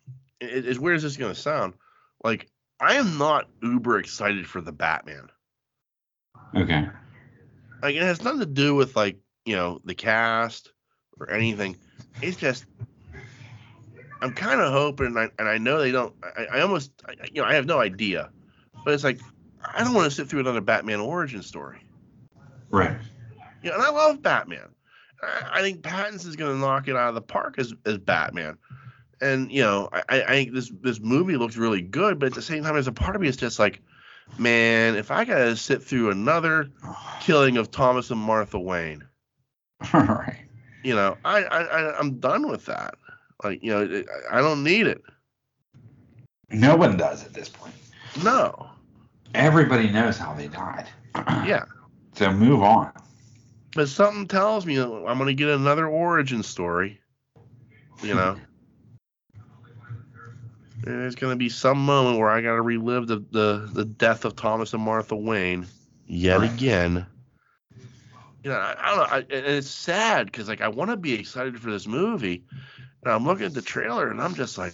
as weird as this is to sound, like, I am not uber excited for the Batman. Okay. Like, it has nothing to do with, like, you know, the cast or anything. It's just, I'm kind of hoping, and I, and I know they don't, I, I almost, I, you know, I have no idea. But it's like, I don't want to sit through another Batman origin story. Right. You know, and I love Batman. I, I think Pattinson is going to knock it out of the park as as Batman. And you know, I, I think this this movie looks really good, but at the same time, there's a part of me that's just like, man, if I got to sit through another killing of Thomas and Martha Wayne, all right, You know, I, I I- I'm done with that. Like you know, I don't need it. No one does at this point. No. Everybody knows how they died. Yeah. So move on. But something tells me I'm gonna get another origin story. You know. There's gonna be some moment where I gotta relive the, the, the death of Thomas and Martha Wayne yet Right. again. You know, I, I don't know. I, and it's sad because like I want to be excited for this movie, and I'm looking at the trailer and I'm just like,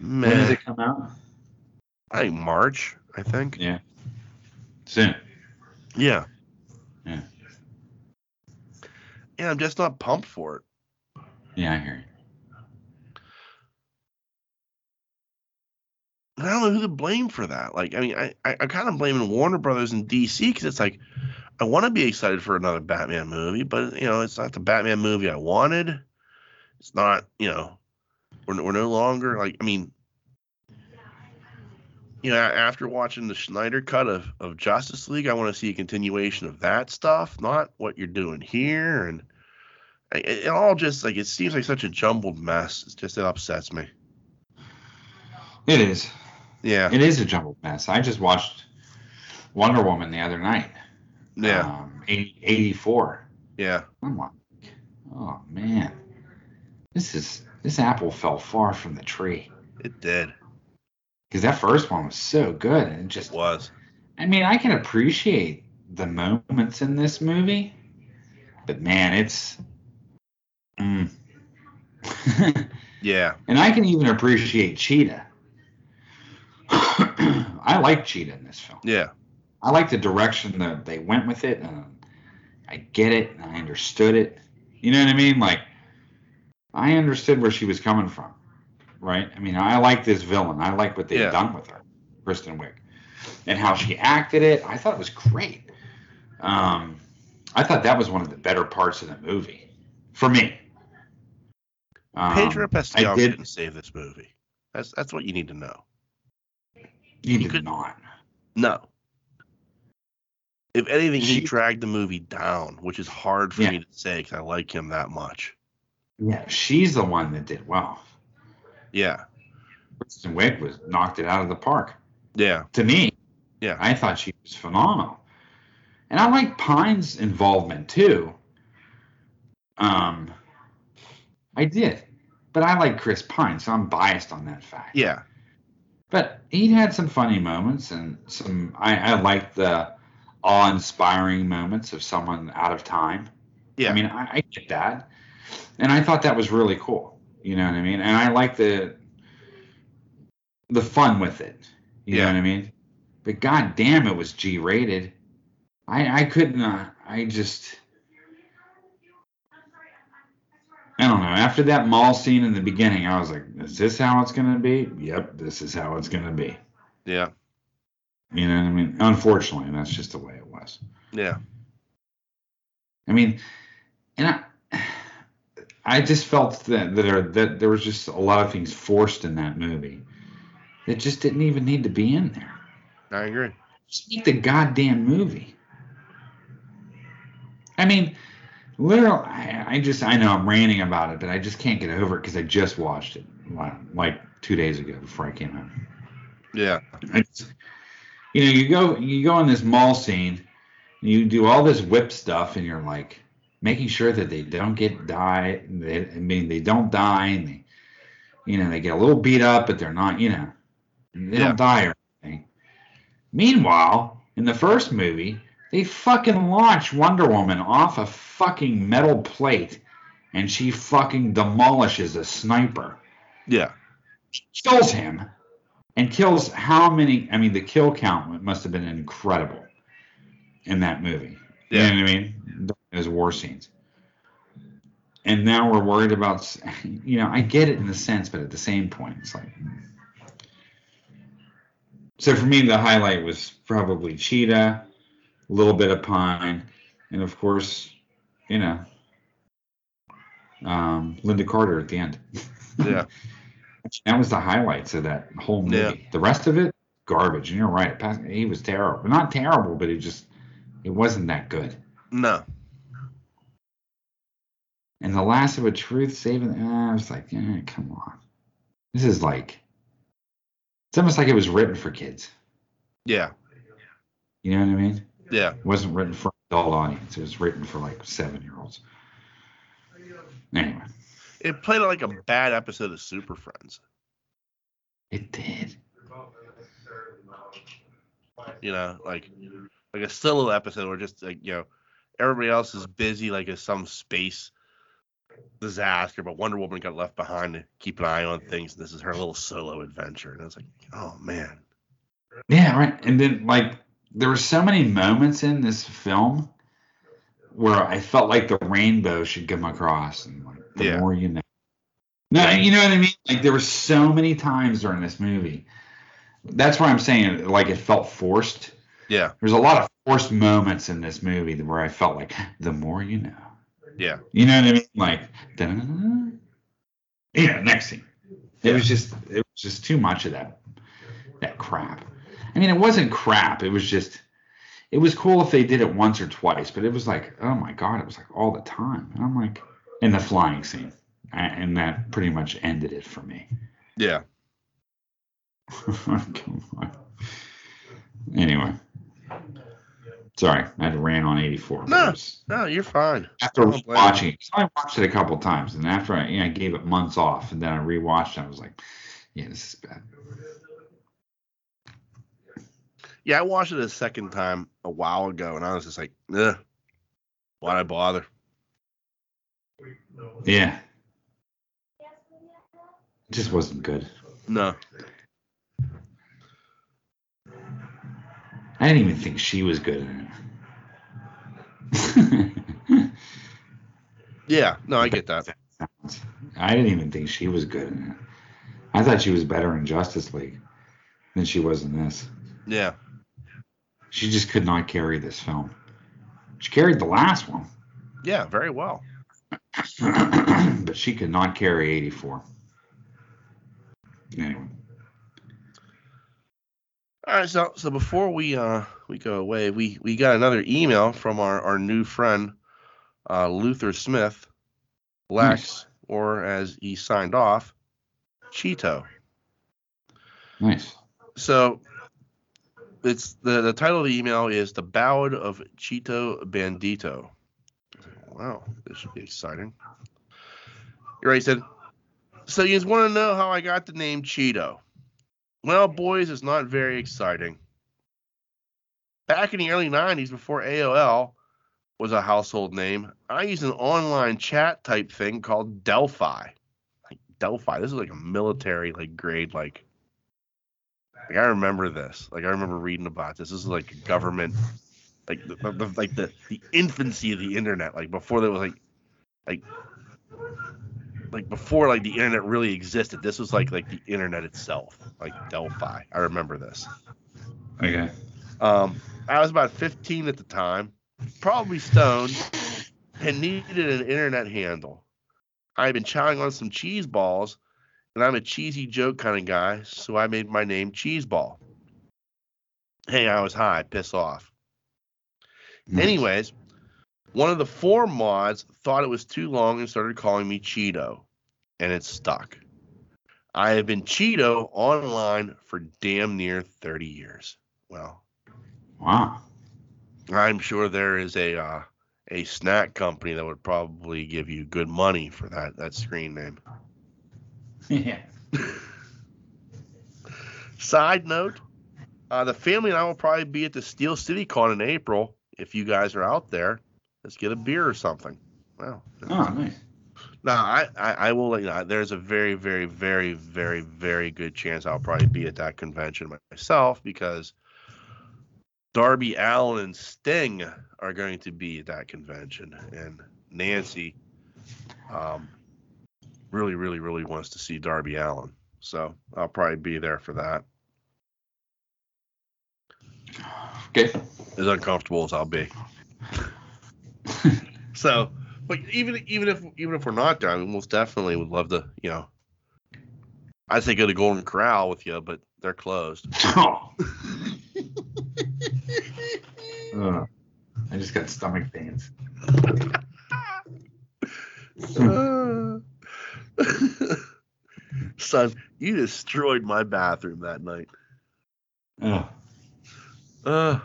When does it come out? I think March. I think. Yeah. Soon. Yeah. Yeah. Yeah, I'm just not pumped for it. Yeah, I hear you. And I don't know who to blame for that. Like, I mean, I, I, I'm kind of blaming Warner Brothers and DC because it's like, I want to be excited for another Batman movie, but, you know, it's not the Batman movie I wanted. It's not, you know, we're, we're no longer, like, I mean, you know, after watching the Snyder cut of, of Justice League, I want to see a continuation of that stuff, not what you're doing here. And it, it all just, like, it seems like such a jumbled mess. It's just, it upsets me. It is. Yeah. It is a jumbled mess. I just watched Wonder Woman the other night. Yeah. Um, 80, 84. Yeah. I'm like, oh man, this is this apple fell far from the tree It did. because that first one was so good and it just It was. I mean, I can appreciate the moments in this movie, but man, it's. Mm. Yeah. and I can even appreciate Cheetah. I like Cheetah in this film. Yeah. I like the direction that they went with it, and I get it, and I understood it. You know what I mean? Like, I understood where she was coming from, right? I mean, I like this villain. I like what they've Yeah. done with her, Kristen Wiig, and how she acted it. I thought it was great. Um, I thought that was one of the better parts of the movie for me. Um, Pedro I Pascal did- didn't save this movie. That's that's what you need to know. You he did could- not. No. If anything, he She- dragged the movie down, which is hard for Yeah. me to say because I like him that much. Yeah, she's the one that did well. Yeah. Kristen Wiig was knocked it out of the park. Yeah. to me. Yeah. I thought she was phenomenal. And I like Pine's involvement too. Um I did. But I like Chris Pine, so I'm biased on that fact. Yeah. But he had some funny moments and some I, I like the awe inspiring moments of someone out of time. Yeah. I mean I, I get that. And I thought that was really cool. You know what I mean? And I like the the fun with it. You Yeah. know what I mean? But god damn it was G rated. I I couldn't uh, I just I don't know. After that mall scene in the beginning, I was like, is this how it's gonna be? Yep, this is how it's gonna be. Yeah. You know what I mean? Unfortunately, that's just the way it was. Yeah. I mean, and I, I just felt that that, are, that there was just a lot of things forced in that movie that just didn't even need to be in there. I agree. Just make the goddamn movie. I mean, literally, I, I just I know I'm ranting about it, but I just can't get over it because I just watched it like, two days ago before I came home. Yeah. It's, you know, you go you go in this mall scene, and you do all this whip stuff, and you're like making sure that they don't get die. They, I mean, they don't die, and they, you know, they get a little beat up, but they're not, you know, they Yeah. don't die or anything. Meanwhile, in the first movie, they fucking launch Wonder Woman off a fucking metal plate, and she fucking demolishes a sniper Yeah. she kills him and kills how many i mean the kill count must have been incredible in that movie Yeah. you know what i mean those war scenes and now we're worried about you know i get it in a sense but at the same point it's like hmm. so for me the highlight was probably cheetah a little bit of pine and of course you know um, lynda carter at the end Yeah. That was the highlights of that whole movie. Yeah. The rest of it, garbage. And you're right. He was terrible. Not terrible, but he just It wasn't that good. No. And the last of a truth saving. Uh, I was like, eh, come on. This is like. It's almost like it was written for kids. Yeah. You know what I mean? Yeah. It wasn't written for an adult audience. It was written for like seven year olds. Anyway, It played like a bad episode of Super Friends. it did. You know, like like a solo episode where just like you know everybody else is busy like it's some space disaster, but Wonder Woman got left behind to keep an eye on things. This is her little solo adventure, and I was like, oh man. Yeah, right. And then like there were so many moments in this film where I felt like the rainbow should come across, and like the Yeah. more you know. No, you know what I mean. Like there were so many times during this movie. That's why I'm saying like it felt forced. Yeah. There's a lot of forced moments in this movie where I felt like the more you know. Yeah. You know what I mean? Like, yeah, next scene. It was just, it was just too much of that, that crap. I mean, it wasn't crap. It was just, it was cool if they did it once or twice, but it was like, oh my god, it was like all the time. And I'm like, in the flying scene, and that pretty much ended it for me. Yeah. Anyway, sorry, I rant on 84. No. it No, you're fine. after I watching I watched it a couple times, and after I, you know, I gave it months off, and then I rewatched it, I was like, yeah, this is bad. Yeah, I watched it a second time a while ago, and I was just like, Ugh, why'd I bother? Yeah. It just wasn't good. No. I didn't even think she was good in it. Yeah, no, I get that. I didn't even think she was good in it. I thought she was better in Justice League than she was in this. Yeah. She just could not carry this film. She carried the last one. Yeah, very well. but she could not carry 84. Anyway, All right, so so before we uh we go away, we we got another email from our our new friend uh Luther Smith, Lex, Nice. or as he signed off, Cheeto. nice. So it's the the title of the email is the Ballad of Cheeto Bandito. Wow, this should be exciting. Right. He said, "So you just want to know how I got the name Cheeto?" Well, boys, it's not very exciting. Back in the early '90s, before AOL was a household name, I used an online chat type thing called Delphi. Like Delphi, this is like a military like grade like like I remember this. Like I remember reading about this. This is like a government, like the, the, like the the infancy of the internet. Like before there was like, like, like before like the internet really existed. This was like like the internet itself, like Delphi. I remember this. Okay. Um, I was about 15 at the time, probably stoned, and needed an internet handle. I had been chowing on some cheese balls, and I'm a cheesy joke kind of guy, so I made my name Cheeseball. Hey, I was high, piss off. Nice. Anyways, one of the four mods thought it was too long and started calling me Cheeto, and it stuck. I have been Cheeto online for damn near 30 years. Well, Wow. I'm sure there is a uh, a snack company that would probably give you good money for that that screen name. yeah. Side note, uh, the family and I will probably be at the Steel City Con in April. If you guys are out there, let's get a beer or something. Wow. Oh, nice. No, I, I, I will let you know. There's a very, very, very, very, very good chance I'll probably be at that convention myself because Darby Allin and Sting are going to be at that convention, and Nancy um, really, really, really wants to see Darby Allin. So I'll probably be there for that. Okay. As uncomfortable as I'll be. So, but even even if even if we're not there, I mean, most definitely would love to. You know, I'd say go to Golden Corral with you, but they're closed. Oh. Uh, I just got stomach pains. Uh, Son, you destroyed my bathroom that night. Oh, Uh,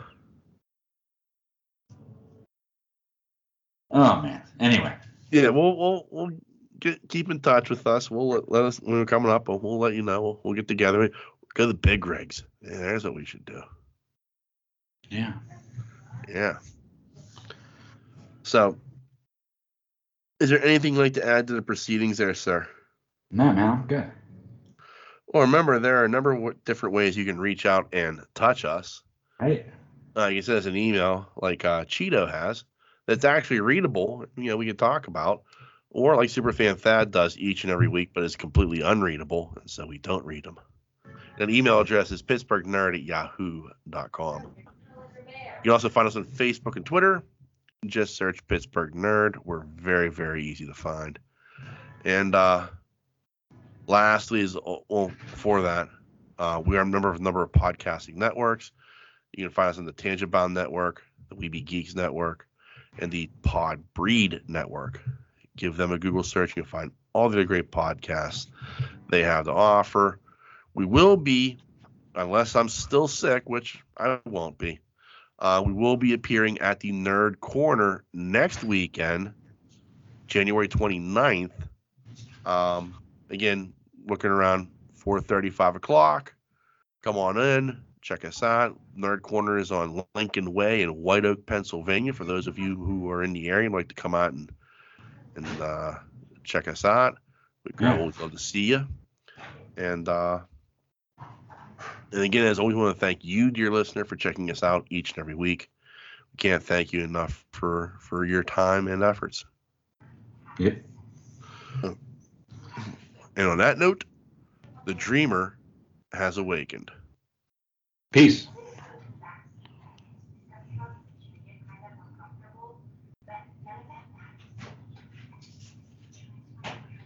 oh man. Anyway, yeah, we'll we'll we'll get keep in touch with us. We'll let, let us when we're coming up. We'll, we'll let you know. We'll, we'll get together. Go to the big rigs. Yeah, there's what we should do. yeah. Yeah. So, is there anything you'd like to add to the proceedings there, sir? No, man, I'm good. Well, remember there are a number of different ways you can reach out and touch us. Hey, Uh, you send us an email like uh, Cheeto has that's actually readable. You know, we can talk about, or like Superfan Thad does each and every week, but is completely unreadable, and so we don't read them. And email address is pittsburghnerd at yahoo.com. You can also find us on Facebook and Twitter. Just search Pittsburgh Nerd. We're very, very easy to find. And uh, lastly, is well, before that, uh, we are a member of a number of podcasting networks. You can find us on the Tangent Bound Network, the Weeby Geeks Network, and the Pod Breed Network. Give them a Google search. You'll find all the great podcasts they have to offer. We will be, unless I'm still sick, which I won't be, uh, we will be appearing at the Nerd Corner next weekend, January 29th. Um, again, looking around 4:30, 5 o'clock. Come on in, check us out. Nerd Corner is on Lincoln Way in White Oak, Pennsylvania. For those of you who are in the area and like to come out and and uh, check us out, we'd Yeah. always love to see you. And uh, and again, as always, want to thank you, dear listener, for checking us out each and every week. We can't thank you enough for for your time and efforts. Yep. And on that note, the dreamer has awakened. Peace.